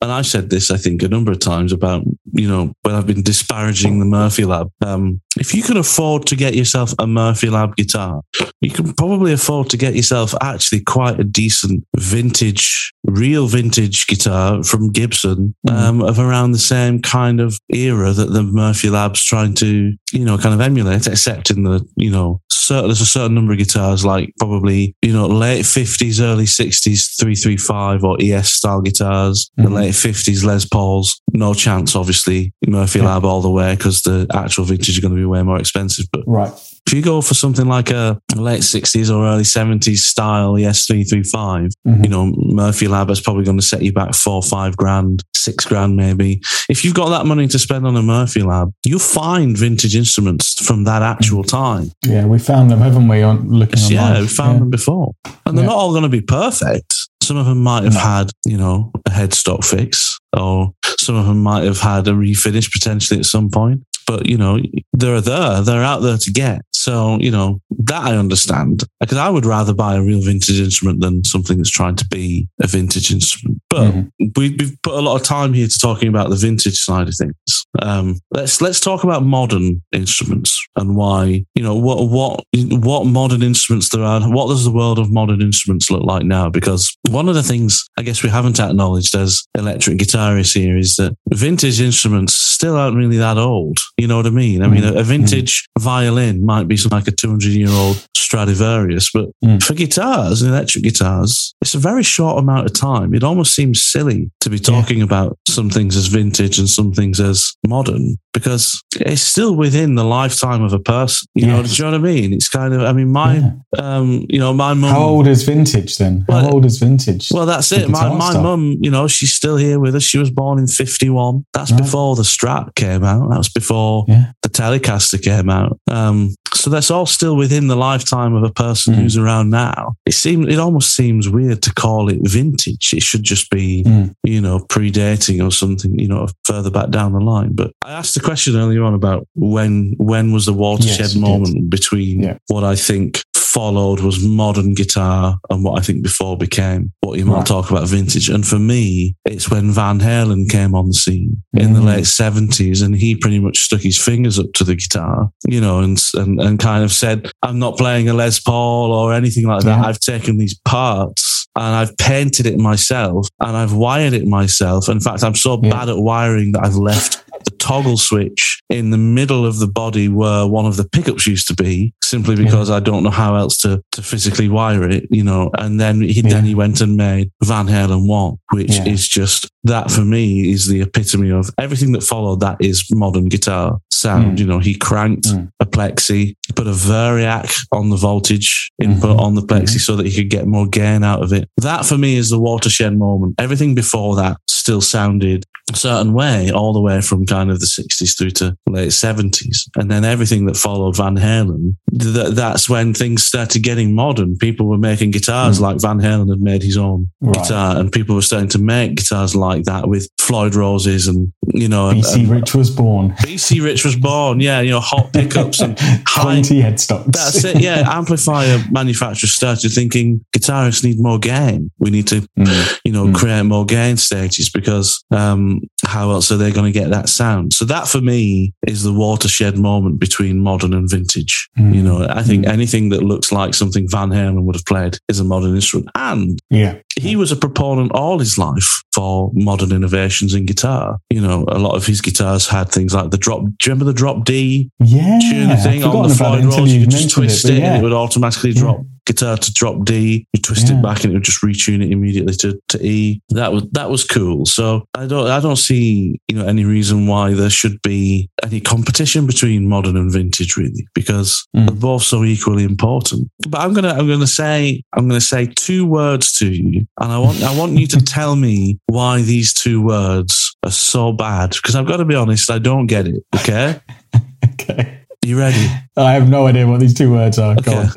and I've said this, I think, a number of times about, you know, when I've been disparaging the Murphy Lab. Um, if you can afford to get yourself a Murphy Lab guitar, you can probably afford to get yourself actually quite a decent vintage, real vintage guitar from Gibson mm. um, of around the same kind of era that the Murphy Lab's trying to, you know, kind of emulate, except in the, you know, certain, there's a certain number of guitars like probably, you know, late 50s, early 60s, 335 or ES style guitars, mm. the late 50s Les Pauls. No chance, obviously, Murphy yeah. Lab all the way because the actual vintage are going to be way more expensive. But right. If you go for something like a late 60s or early 70s style ES335, mm-hmm. you know, Murphy Lab is probably going to set you back four, five grand, six grand maybe. If you've got that money to spend on a Murphy Lab, you'll find vintage instruments from that actual mm. time. Yeah, we found them, haven't we, on looking Yeah, we found yeah. them before. And they're yeah. not all going to be perfect. Some of them might have had, you know, a headstock fix, or some of them might have had a refinish potentially at some point but you know they're there they're out there to get. So you know that i understand. Because i would rather buy a real vintage instrument than something that's trying to be a vintage instrument. But mm-hmm. we, have put a lot of time here to talking about the vintage side of things. Um, let's let's talk about modern instruments and why you know what what what modern instruments there are. What does the world of modern instruments look like now? Because one of the things i guess we haven't acknowledged as electric guitarists here is that vintage instruments still aren't really that old you know what I mean? I mean, mm. a, a vintage mm. violin might be like a 200 year old Stradivarius, but mm. for guitars and electric guitars, it's a very short amount of time. It almost seems silly to be talking yeah. about some things as vintage and some things as modern because it's still within the lifetime of a person. You yes. know, do you know what I mean? It's kind of, I mean, my, yeah. um, you know, my mum. How old is vintage then? How well, old is vintage? Well, that's it. My, my mum, you know, she's still here with us. She was born in 51. That's right. before the Strat came out. That was before yeah. the Telecaster came out. Um, so that's all still within the lifetime of a person mm. who's around now. It seems, it almost seems weird to call it vintage. It should just be, mm. you know, predating or something, you know, further back down the line. But I asked the question earlier on about when when was the watershed yes, moment between yeah. what I think followed was modern guitar and what I think before became what you might right. talk about vintage. And for me, it's when Van Halen came on the scene mm. in the mm. late seventies and he pretty much stuck his fingers up to the guitar, you know, and, and, and kind of said, I'm not playing a Les Paul or anything like that. Yeah. I've taken these parts and I've painted it myself and I've wired it myself. In fact, I'm so yeah. bad at wiring that I've left toggle switch in the middle of the body where one of the pickups used to be, simply because yeah. I don't know how else to, to physically wire it, you know. And then he yeah. then he went and made Van Halen one, which yeah. is just that for me is the epitome of everything that followed that is modern guitar sound. Mm. You know, he cranked mm. a plexi, put a variac on the voltage input mm-hmm. on the plexi mm-hmm. so that he could get more gain out of it. That for me is the watershed moment. Everything before that still sounded a certain way all the way from kind of the 60s through to late 70s. And then everything that followed Van Halen, th- that's when things started getting modern. People were making guitars mm. like Van Halen had made his own right. guitar, and people were starting to make guitars like that with Floyd Roses and you know, BC and, Rich was born. BC Rich was born. Yeah, you know, hot pickups and high. Twenty headstocks. That's it. Yeah, amplifier manufacturers started thinking guitarists need more gain. We need to, Mm. you know, Mm. create more gain stages because um, how else are they going to get that sound? So that for me is the watershed moment between modern and vintage. Mm. You know, I think Mm. anything that looks like something Van Halen would have played is a modern instrument. And Yeah. he was a proponent all his life for modern innovations in guitar. You know, a lot of his guitars had things like the drop. Do you remember the drop D Yeah. tuner thing on the Floyd until You could just twist it, it, but and it would automatically Yeah. drop guitar to drop D. You twist Yeah. it back and it would just retune it immediately to, to E. That was that was cool. So I don't I don't see you know any reason why there should be any competition between modern and vintage really because Mm. they're both so equally important. But I'm gonna I'm gonna say I'm gonna say two words to you, and I want I want you to tell me why these two words are so bad because I've got to be honest I don't get it. Okay, Okay. You ready? I have no idea what these two words are. Go Okay.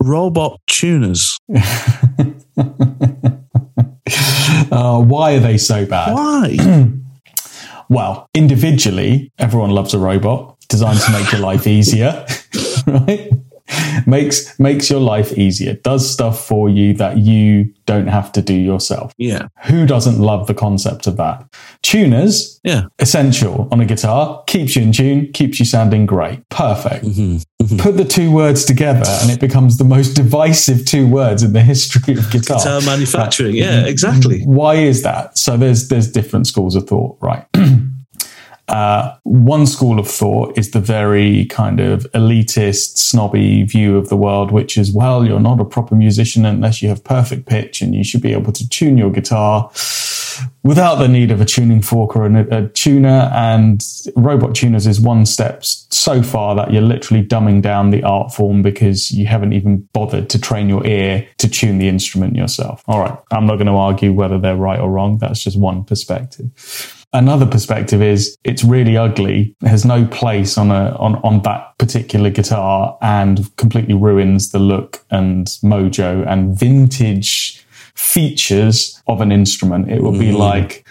Robot tuners. uh, why are they so bad? Why? Well, individually, everyone loves a robot designed to make your life easier, right? Makes makes your life easier. Does stuff for you that you don't have to do yourself. Yeah, Who doesn't love the concept of that? Tuners, yeah. essential on a guitar, keeps you in tune, keeps you sounding great. Perfect. hmm Put the two words together and it becomes the most divisive two words in the history of guitar. Guitar manufacturing. Yeah, exactly. Why is that? So there's there's different schools of thought, right? Uh, one school of thought is the very kind of elitist, snobby view of the world, which is, well, you're not a proper musician unless you have perfect pitch and you should be able to tune your guitar without the need of a tuning fork or a, a tuner. And robot tuners is one step so far that you're literally dumbing down the art form because you haven't even bothered to train your ear to tune the instrument yourself. All right. I'm not going to argue whether they're right or wrong. That's just one perspective. Another perspective is it's really ugly. Has no place on a on, on that particular guitar and completely ruins the look and mojo and vintage features of an instrument. It would be mm. like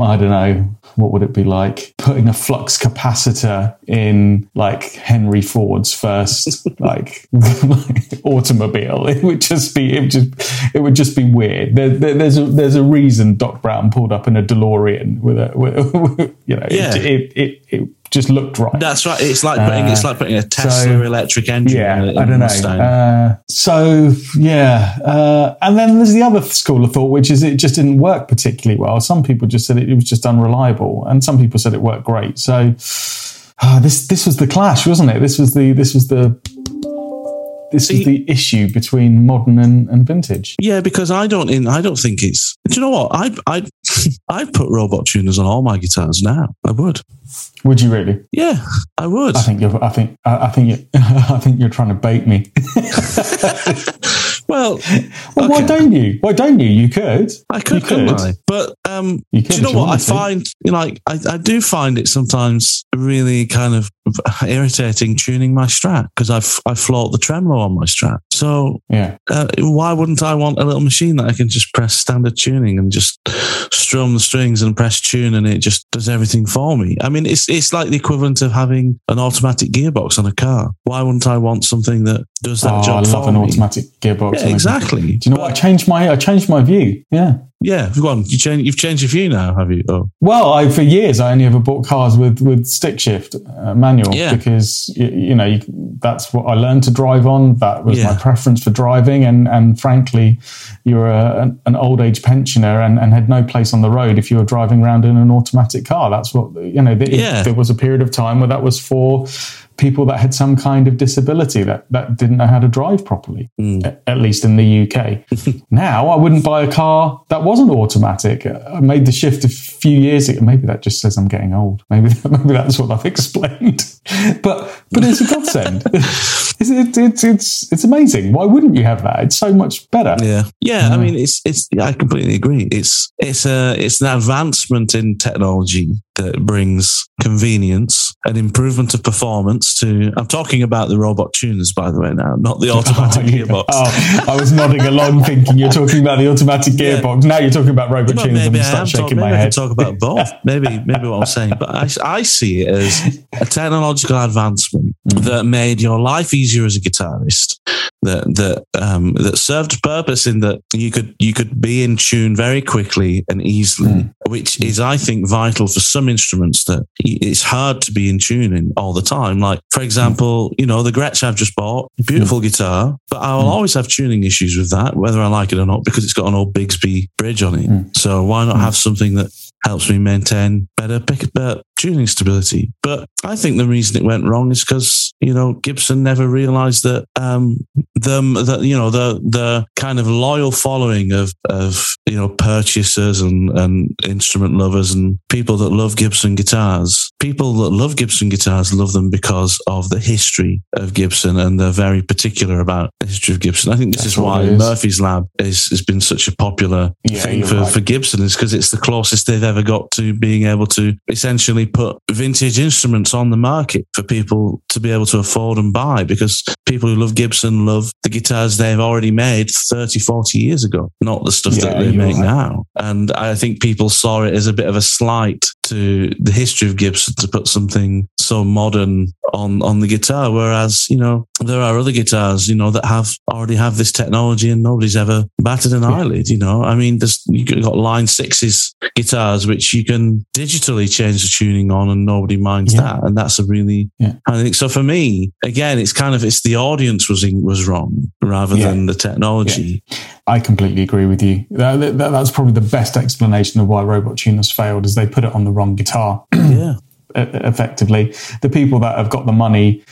I don't know what would it be like putting a flux capacitor in like Henry Ford's first like, automobile. It would just be it would just it would just be weird. There, there, there's a there's a reason Doc Brown pulled up in a DeLorean with a with, you know Yeah. it, it, it it just looked right. That's right. It's like putting it's like putting a Tesla so- electric engine. Yeah, in a, in don't know. Uh, so yeah, uh, and then there's the other school of thought, which is it just didn't work particularly well. Some people just said it, it was just unreliable, and some people said it worked great. So uh, this this was the clash, wasn't it? This was the this was the this See- was the issue between modern and, and vintage. Yeah, because I don't. In I don't think it's. Do you know what? I I I put robot tuners on all my guitars now. I would. Would you really? Yeah, I would. I think you're. I think. I, I think. You, I think you're trying to bait me. well, Well, Why don't you? Why don't you? You could. I could, You couldn't. I? But um, You do could you know what I find? You know, like I, I do find it sometimes really kind of irritating tuning my Strat because I I float the tremolo on my Strat. So Yeah. uh, why wouldn't I want a little machine that I can just press standard tuning and just strum the strings and press tune and it just does everything for me? I mean, it's it's like the equivalent of having an automatic gearbox on a car. Why wouldn't I want something that does that oh, job I love for an me? automatic gearbox. Yeah, exactly. Do you know what? I changed my I changed my view. Yeah. Yeah, go on. You change. You've changed your view now, have you? Oh, Well, I for years I only ever bought cars with with stick shift uh, manual Yeah. because you, you know you, that's what I learned to drive on. That was Yeah. my preference for driving, and and frankly, you're a, an, old age pensioner and, and had no place on the road if you were driving around in an automatic car. That's what you know. th- Yeah. There was a period of time where that was for people that had some kind of disability that that didn't know how to drive properly Mm. at least in the UK. now, I wouldn't buy a car that wasn't automatic. I made the shift a few years ago. Maybe that just says I'm getting old. Maybe maybe that's what I've explained. But but it's a godsend. it's, it's it's it's it's amazing. Why wouldn't you have that? It's so much better. Yeah, yeah. I mean, it's it's. I completely agree. It's it's a it's an advancement in technology that brings convenience, an improvement of performance to. I'm talking about the robot tuners, by the way, now, not the automatic Oh, gearbox. Oh, I was nodding along thinking you're talking about the automatic gearbox. Now you're talking about robot Well, tuners and maybe I I start talk, shaking maybe my head. talk about both. maybe, maybe what I'm saying, but I, I see it as a technological advancement Mm. that made your life easier as a guitarist. That that um, that served purpose in that you could you could be in tune very quickly and easily, Mm. which is I think vital for some instruments that it's hard to be in tune in all the time. Like for example, you know the Gretsch I've just bought, beautiful guitar, but I will Mm. always have tuning issues with that, whether I like it or not, because it's got an old Bigsby bridge on it. Mm. So why not Mm. have something that helps me maintain better pick better tuning stability? But I think the reason it went wrong is because you know Gibson never realised that um them that you know the the kind of loyal following of of you know purchasers and and instrument lovers and people that love Gibson guitars. People that love Gibson guitars love them because of the history of Gibson and they're very particular about the history of Gibson. I think this That's is why is. Murphy's Lab is, has been such a popular Yeah, thing for, right. for Gibson is because it's the closest they've ever got to being able to essentially put vintage instruments on the market for people to be able to afford and buy because people who love Gibson love the guitars they've already made 30, 40 years ago, not the stuff Yeah, that they make right. now. And I think people saw it as a bit of a slight to the history of Gibson to put something so modern on on the guitar whereas you know there are other guitars you know that have already have this technology and nobody's ever batted an Yeah. eyelid you know i mean there's you got line sixes guitars which you can digitally change the tuning on and nobody minds Yeah. that and that's a really Yeah. i think so for me again it's kind of it's the audience was in, was wrong rather than the technology I completely agree with you. That, that- that's probably the best explanation of why Robot Tuners failed is they put it on the wrong guitar. yeah effectively. The people that have got the money,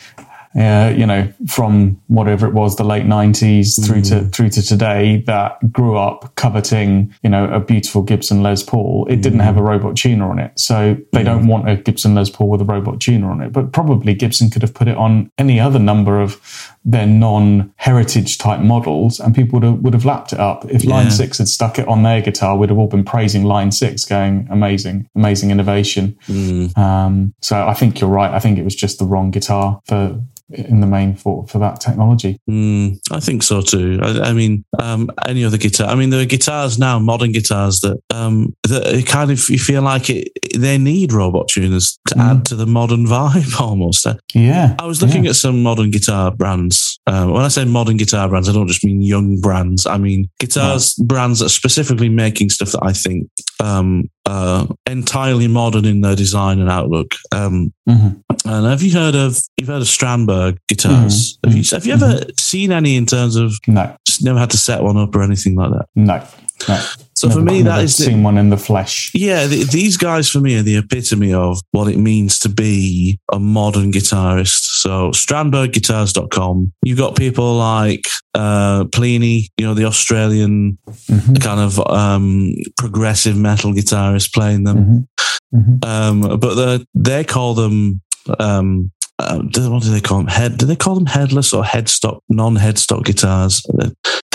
uh, you know, from whatever it was, the late nineties through to through to today, that grew up coveting, you know, a beautiful Gibson Les Paul. It didn't have a robot tuner on it, so they don't want a Gibson Les Paul with a robot tuner on it. But probably Gibson could have put it on any other number of their non-heritage type models, and people would have, would have lapped it up. If Line Yeah. Six had stuck it on their guitar, we'd have all been praising Line Six, going amazing, amazing innovation. Mm. Um, so I think you're right. I think it was just the wrong guitar for in the main for for that technology. Mm, I think so too. I, I mean, um, any other guitar. I mean, there are guitars now, modern guitars that um, that it kind of you feel like it. They need robot tuners to Mm. add to the modern vibe almost. Uh, Yeah, I was looking yeah. at some modern guitar brands. Uh, when I say modern guitar brands, I don't just mean young brands. I mean guitars brands that are specifically making stuff that I think um, uh, entirely modern in their design and outlook. Um, Mhm. and have you heard of you've heard of Strandberg guitars? Mhm. Have you have you ever seen any in terms of No, never had to set one up or anything like that? no, no. So for me, that is never the, seen one in the flesh. yeah, the, these guys for me are the epitome of what it means to be a modern guitarist. So strandbergguitars.com. You've got people like uh, Plini, you know, the Australian Mhm, kind of um, progressive metal guitarist playing them. mhm, mhm. Um, but they they call them um, uh, what do they call them? Head? Do they call them headless or headstock, non-headstock guitars?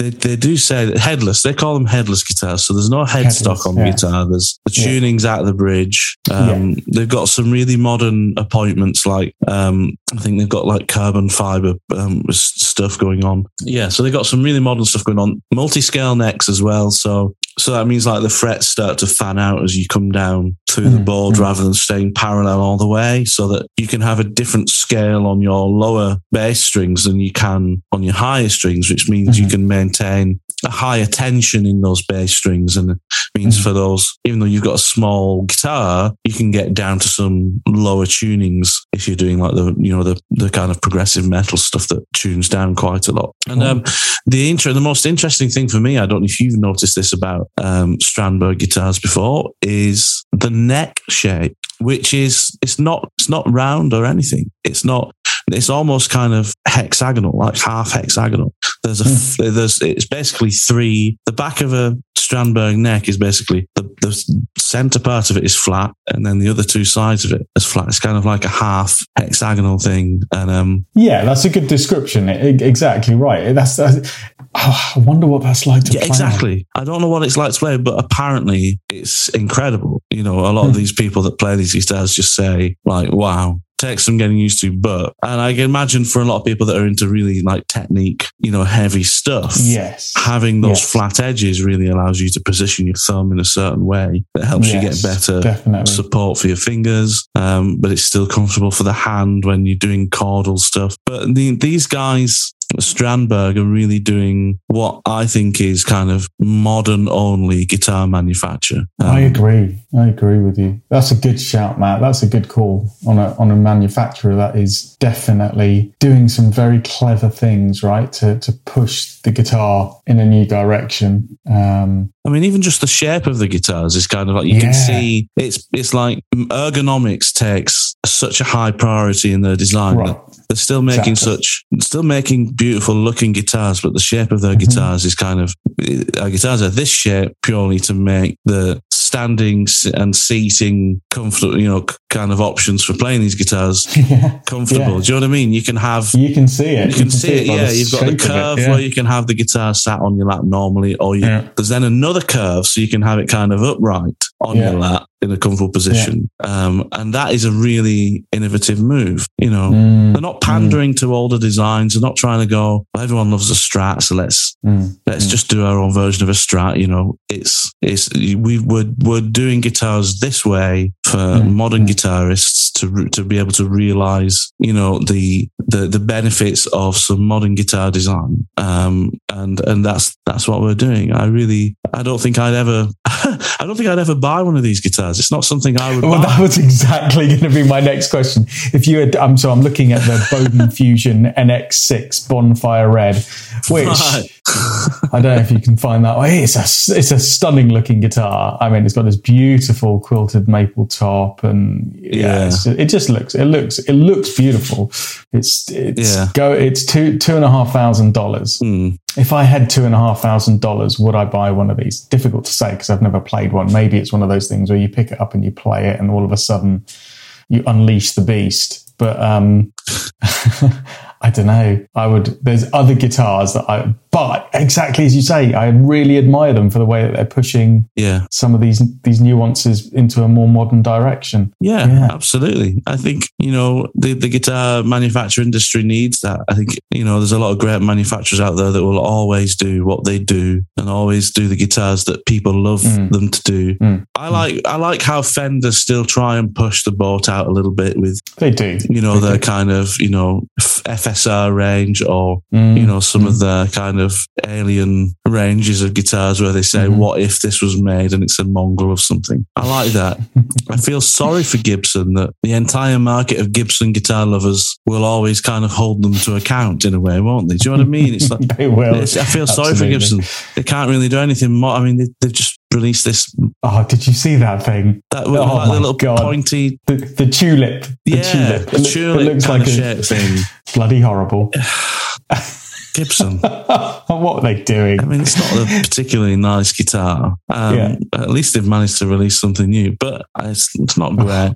They they do say that headless. They call them headless guitars. So there's no headstock on the yeah. guitar. There's the Yeah. tuning's out of the bridge. Um, They've got some really modern appointments. Like um, I think they've got like carbon fiber um, stuff going on. Yeah, so they've got some really modern stuff going on. Multi-scale necks as well. So so that means like the frets start to fan out as you come down through the Mm, board mm. rather than staying parallel all the way so that you can have a different scale on your lower bass strings than you can on your higher strings, which means you Mhm. can maintain a higher tension in those bass strings. And it means Mhm. for those, even though you've got a small guitar, you can get down to some lower tunings if you're doing like the, you know, the, the kind of progressive metal stuff that tunes down quite a lot. And, um, the intro, the most interesting thing for me, I don't know if you've noticed this about um, Strandberg guitars before, is the neck shape, which is it's not it's not round or anything. It's not. It's almost kind of hexagonal, like half hexagonal. There's a f there's it's basically three. The back of a Strandberg neck is basically the the center part of it is flat, and then the other two sides of it is flat. It's kind of like a half hexagonal thing, and um, Yeah, that's a good description. E- Exactly right. That's. that's oh, I wonder what that's like to Yeah, play exactly. I don't know what it's like to play, but apparently it's incredible. You know, a lot of Hmm. these people that play these guitars just say, like, wow, takes some getting used to. But and I can imagine for a lot of people that are into really like technique, you know, heavy stuff. Yes, having those yes. flat edges really allows you to position your thumb in a certain way that helps yes, you get better definitely. support for your fingers. Um, but it's still comfortable for the hand when you're doing chordal stuff. But the, these guys Strandberg are really doing what I think is kind of modern only guitar manufacture. Um, I agree. I agree with you. That's a good shout, Matt. That's a good call on a on a manufacturer that is definitely doing some very clever things, right? To to push the guitar in a new direction. Um, I mean, even just the shape of the guitars is kind of like you yeah. can see it's it's like ergonomics takes such a high priority in their design. Right. They're still making exactly. such, still making beautiful looking guitars, but the shape of their mm-hmm. guitars is kind of, our guitars are this shape purely to make the standing and seating comfortable, you know, kind of options for playing these guitars yeah. comfortable. Yeah. Do you know what I mean? You can have, you can see it. You can, you can see, it. Yeah. You've got the curve it, yeah. where you can have the guitar sat on your lap normally, or you, there's then another curve so you can have it kind of upright on your lap in a comfortable position. Um, and that is a really innovative move. You know, mm. they're not pandering mm. to older designs. They're not trying to go, well, everyone loves a strat. So let's, mm. let's mm. just do our own version of a strat. You know, it's, it's, we were, we're doing guitars this way for mm. modern Mm. guitarists to, to be able to realize, you know, the, the, the benefits of some modern guitar design. Um, and, and that's, that's what we're doing. I really, I don't think I'd ever, I don't think I'd ever buy one of these guitars. It's not something I would. Well, buy. that was exactly going to be my next question. If you had, I'm so I'm looking at the Boden Fusion NX6 Bonfire Red, which right. I don't know if you can find that. It's a it's a stunning looking guitar. I mean, it's got this beautiful quilted maple top, and yeah, yeah. it just looks it looks it looks beautiful. It's it's yeah. go it's two two and a half thousand dollars. Mm. If I had two and a half thousand dollars, would I buy one of these? Difficult to say because I've never played one. Maybe it's one of those things where you pick it up and you play it, and all of a sudden you unleash the beast. But um, I don't know. I would. There's other guitars that I, but exactly as you say, I really admire them for the way that they're pushing yeah. some of these these nuances into a more modern direction. Yeah, yeah, absolutely. I think you know the the guitar manufacturer industry needs that. I think you know there's a lot of great manufacturers out there that will always do what they do and always do the guitars that people love mm. them to do. Mm. I like I like how Fender still try and push the boat out a little bit with they do. You know, they their do. kind of you know FSR range or mm. you know some mm. of the kind of alien ranges of guitars where they say, Mm-hmm. "What if this was made and it's a mongrel of something?" I like that. I feel sorry for Gibson that the entire market of Gibson guitar lovers will always kind of hold them to account in a way, won't they? Do you know what I mean? It's like they will. I feel sorry for Gibson. They can't really do anything more. I mean, they, they've just released this Oh, did you see that thing? that Oh like my the little God. pointy, The, the tulip. The yeah, tulip. the It, it looks like a thing. bloody horrible. Gibson. what are they doing? I mean, it's not a particularly nice guitar. Um, Yeah. At least they've managed to release something new, but it's, it's not great.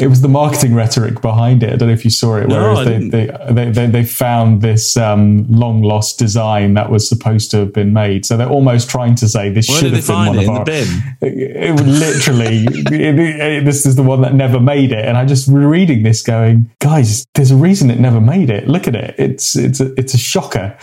It was the marketing rhetoric behind it. I don't know if you saw it. No, Whereas they, they, they, they, they found this um, long lost design that was supposed to have been made. So they're almost trying to say this Where should have been one it? of In the our. bin? It, would literally, it- it- this is the one that never made it. And I just reading this going, guys, there's a reason it never made it. Look at it. It's, it's a, it's a shocker.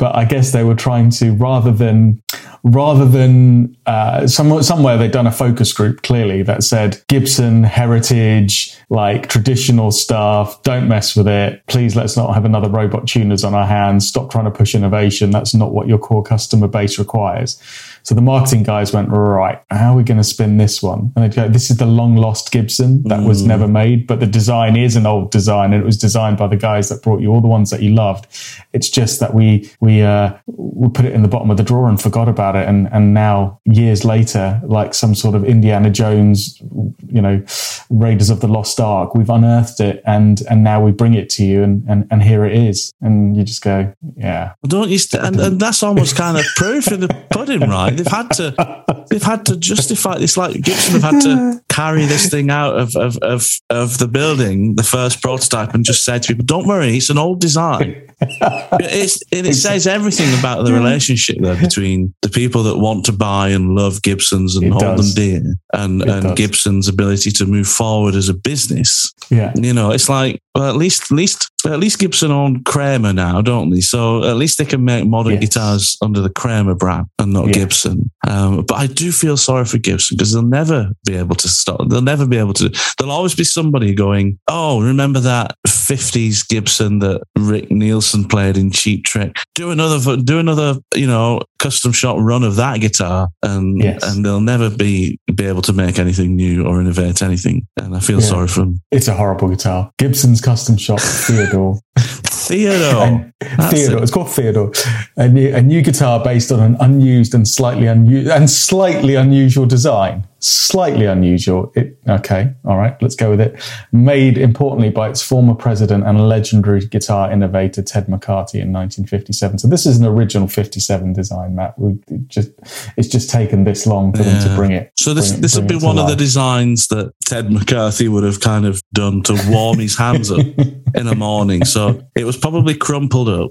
But I guess they were trying to, rather than, rather than, uh, some, somewhere they'd done a focus group clearly that said Gibson heritage, like traditional stuff. Don't mess with it. Please let's not have another robot tuners on our hands. Stop trying to push innovation. That's not what your core customer base requires. So the marketing guys went, right, how are we going to spin this one? And they'd go, this is the long lost Gibson that was never made, but the design is an old design and it was designed by the guys that brought you all the ones that you loved. It's just that we, we, uh, we put it in the bottom of the drawer and forgot about it. And, and now years later, like some sort of Indiana Jones, you know, Raiders of the Lost Ark, we've unearthed it and, and now we bring it to you and, and, and here it is. And you just go, yeah. Well, don't you? St- and, and that's almost kind of proof in the pudding, right? They've had to, they've had to justify. It's like Gibson have had to carry this thing out of, of, of, of the building, the first prototype, and just say to people, don't worry, it's an old design. it's, it, it says everything about the relationship there between the people that want to buy and love Gibsons and It hold does. them dear and, It and does. Gibson's ability to move forward as a business. Yeah. You know, it's like, well, at least, at least, at least Gibson own Kramer now, don't they? So at least they can make modern Yes. guitars under the Kramer brand and not. Gibson. Um, but I do feel sorry for Gibson because they'll never be able to stop. They'll never be able to. There'll always be somebody going, "Oh, remember that '50s Gibson that Rick Nielsen played in Cheap Trick? Do another, do another, you know, custom shop run of that guitar." And Yes. and they'll never be be able to make anything new or innovate anything. And I feel Yeah. sorry for them. It's a horrible guitar. Gibson's custom shop, Theodore. Theodore. Theodore. it. It's called Theodore. A new, a new guitar based on an unused and slightly unusual and slightly unusual design. Slightly unusual. It okay. All right. Let's go with it. Made importantly by its former president and legendary guitar innovator Ted McCarty in 1957. So this is an original 57 design, Matt. We just it's just taken this long for them to bring it. So this it- this would be one of the designs that Ted McCarty would have kind of done to warm his hands up in the morning. So it was probably crumpled up,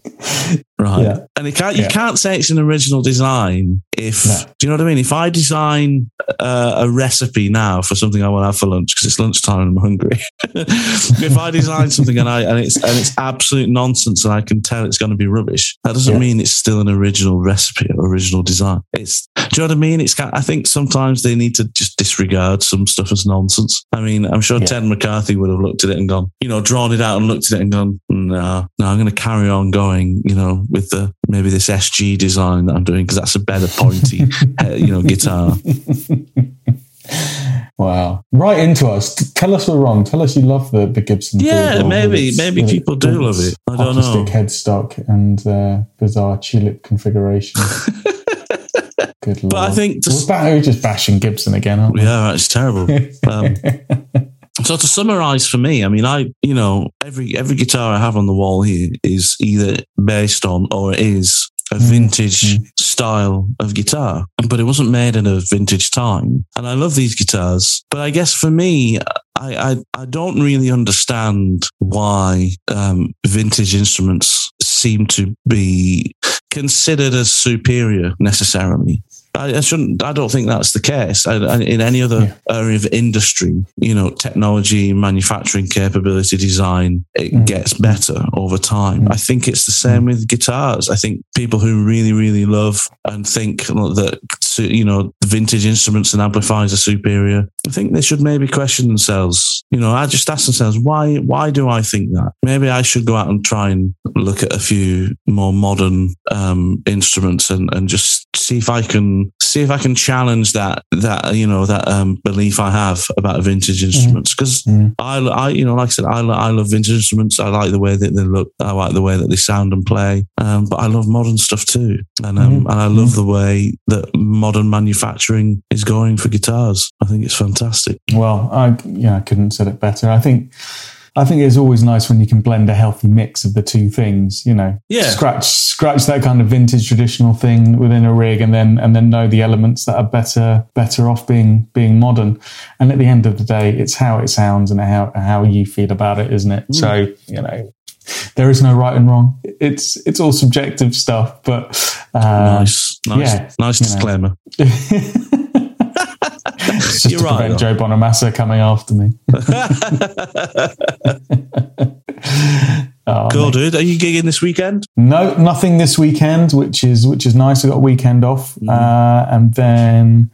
right? Yeah. And it can't, you Yeah. can't say it's an original design if No. do you know what I mean? If I design uh, a recipe now for something I want to have for lunch because it's lunchtime and I'm hungry, if I design something and I and it's and it's absolute nonsense and I can tell it's going to be rubbish, that doesn't Yeah. mean it's still an original recipe or original design. It's do you know what I mean? It's I think sometimes they need to just disregard some stuff as nonsense. I mean, I'm sure Yeah. Ted McCarty would have looked at it and gone, you know, drawn it out and looked at it and gone, no, no, I'm going to carry on going, you know, with the maybe this SG design that I'm doing because that's a better pointy, uh, you know, guitar. Wow. Right into us. Tell us we're wrong. Tell us you love the, the Gibson. Yeah, maybe- maybe people do love it. I don't know. headstock and uh, bizarre tulip configuration. Good lord. But I think to, we're, we're just bashing Gibson again, aren't we? yeah, it's terrible. Um, So to summarize for me, I mean, I you know every every guitar I have on the wall here is either based on or is a vintage style of guitar, but it wasn't made in a vintage time. And I love these guitars, but I guess for me, I I, I don't really understand why um, vintage instruments seem to be considered as superior necessarily. I, I shouldn't. I don't think that's the case. I, I, in any other Yeah. area of industry, you know, technology, manufacturing capability, design, it Mm. gets better over time. Mm. I think it's the same with guitars. I think people who really, really love and think that you know the vintage instruments and amplifiers are superior. I think they should maybe question themselves. You know, I just ask themselves why. Why do I think that? Maybe I should go out and try and look at a few more modern um, instruments and and just see if I can see if I can challenge that that you know that um, belief I have about vintage instruments because Mm. I, I you know like I said I, I love vintage instruments I like the way that they look I like the way that they sound and play um, but I love modern stuff too and um, Mhm. and I love the way that modern manufacturing is going for guitars I think it's fantastic Well, I yeah, I couldn't have said it better. I think I think it's always nice when you can blend a healthy mix of the two things. You know, Yeah. scratch scratch that kind of vintage traditional thing within a rig, and then and then know the elements that are better better off being being modern. And at the end of the day, it's how it sounds and how how you feel about it, isn't it? Mm. So you know. There is no right and wrong. It's it's all subjective stuff, but uh, nice nice yeah, nice disclaimer just You're to right, prevent though. Joe Bonamassa coming after me. Oh, cool dude are you gigging this weekend No, nothing this weekend, which is which is nice. I got a weekend off, uh, and then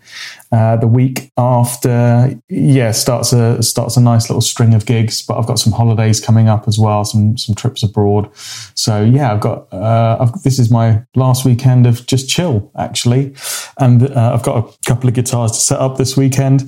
uh, the week after, yeah, starts a starts a nice little string of gigs. But I've got some holidays coming up as well, some some trips abroad. So yeah, I've got uh, I've, this is my last weekend of just chill actually, and uh, I've got a couple of guitars to set up this weekend,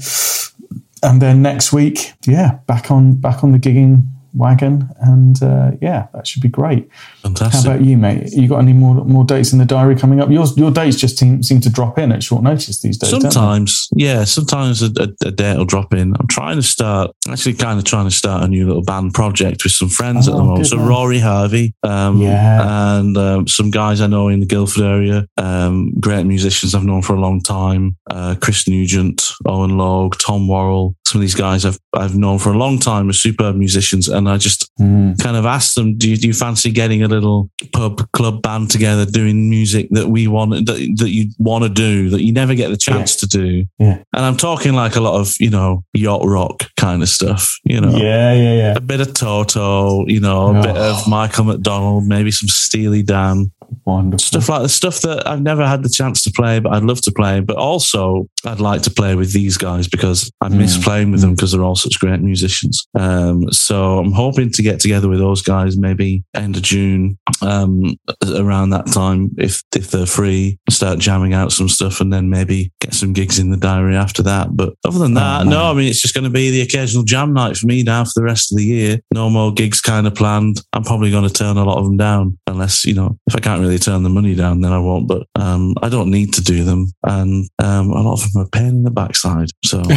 and then next week, yeah, back on back on the gigging wagon, and uh, yeah, that should be great. Fantastic. How about you, mate? You got any more more dates in the diary coming up? Your your dates just seem, seem to drop in at short notice these days. Sometimes, yeah, sometimes a, a, a, date will drop in. I'm trying to start, actually, kind of trying to start a new little band project with some friends oh, at the oh, moment. So man. Rory Harvey, um, yeah, and um, some guys I know in the Guildford area, um, great musicians I've known for a long time. Uh, Chris Nugent, Owen Logue, Tom Worrell. Some of these guys I've I've known for a long time are superb musicians, and I just mm. kind of asked them, do you, do you fancy getting a little pub club band together doing music that we want that, that you want to do that you never get the chance yeah. to do? Yeah. And I'm talking like a lot of you know yacht rock kind of stuff. You know, yeah, yeah, yeah. A bit of Toto, you know, a oh. bit of Michael McDonald, maybe some Steely Dan. Wonderful. Stuff like the stuff that I've never had the chance to play, but I'd love to play. But also, I'd like to play with these guys because I miss mm. playing with them because they're all such great musicians. Um, so I'm hoping to get together with those guys maybe end of June, um, around that time, if if they're free, start jamming out some stuff, and then maybe get some gigs in the diary after that. But other than that, oh, no, I mean it's just going to be the occasional jam night for me now for the rest of the year. No more gigs kind of planned. I'm probably going to turn a lot of them down unless you know if I can't really turn the money down, then I won't. But um, I don't need to do them, and um, a lot of them are a pain in the backside. So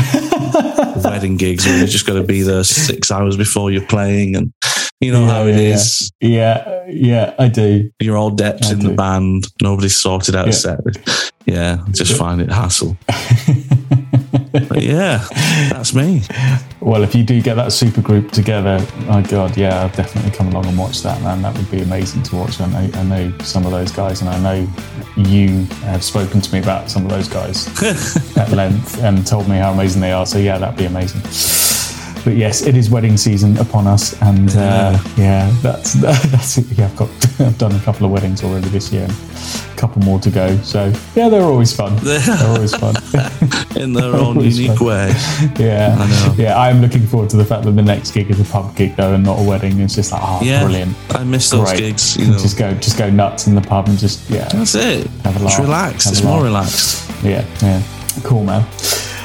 wedding gigs where you just got to be there six hours before you're playing, and you know yeah, how it yeah, is. yeah. Yeah, I do. You're all depth I in do. the band. Nobody's sorted out yeah. a set. Yeah, just find it hassle. but yeah, that's me. Well, if you do get that super group together, my God, yeah, I'll definitely come along and watch that, man. That would be amazing to watch. I know, I know some of those guys, and I know you have spoken to me about some of those guys at length and told me how amazing they are. So, yeah, that'd be amazing but yes, it is wedding season upon us, and uh, yeah, that's that's it. Yeah, I've got I've done a couple of weddings already this year, and a couple more to go. So yeah, they're always fun. They're always fun in their own unique fun. way. Yeah, I know. Yeah, I am looking forward to the fact that the next gig is a pub gig though, and not a wedding. It's just like oh, yeah, brilliant. I miss those Great. gigs. You know. Just go, just go nuts in the pub and just yeah. That's it. Have a laugh. It's relaxed. It's more relaxed. Yeah, yeah. Cool, man.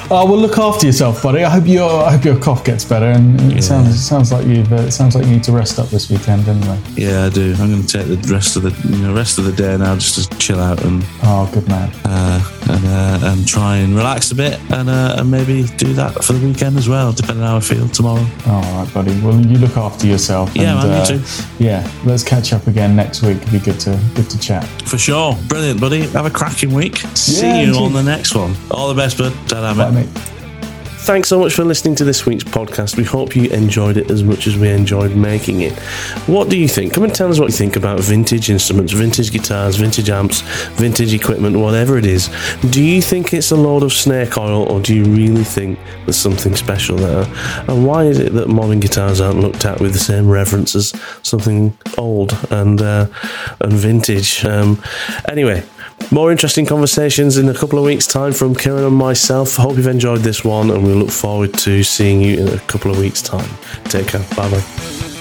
Oh well, look after yourself, buddy. I hope your I hope your cough gets better. And it yeah. sounds it sounds like you've uh, it sounds like you need to rest up this weekend, anyway. Yeah, I do. I'm going to take the rest of the you know rest of the day now just to chill out and oh, good man. Uh, and uh, and try and relax a bit and uh, and maybe do that for the weekend as well, depending on how I feel tomorrow. All right, buddy. Well, you look after yourself. Yeah, and, man, uh, too. Yeah, let's catch up again next week. It'd be good to good to chat. For sure. Brilliant, buddy. Have a cracking week. Yeah, See you on the next one. All the best, bud. Ta-da, Bye, mate. Thanks so much for listening to this week's podcast. We hope you enjoyed it as much as we enjoyed making it. What do you think? Come and tell us what you think about vintage instruments, vintage guitars, vintage amps, vintage equipment, whatever it is. Do you think it's a load of snake oil or do you really think there's something special there? And why is it that modern guitars aren't looked at with the same reverence as something old and uh, and vintage? Um, anyway, more interesting conversations in a couple of weeks' time from Kieran and myself. Hope you've enjoyed this one, and we look forward to seeing you in a couple of weeks' time. Take care. Bye bye.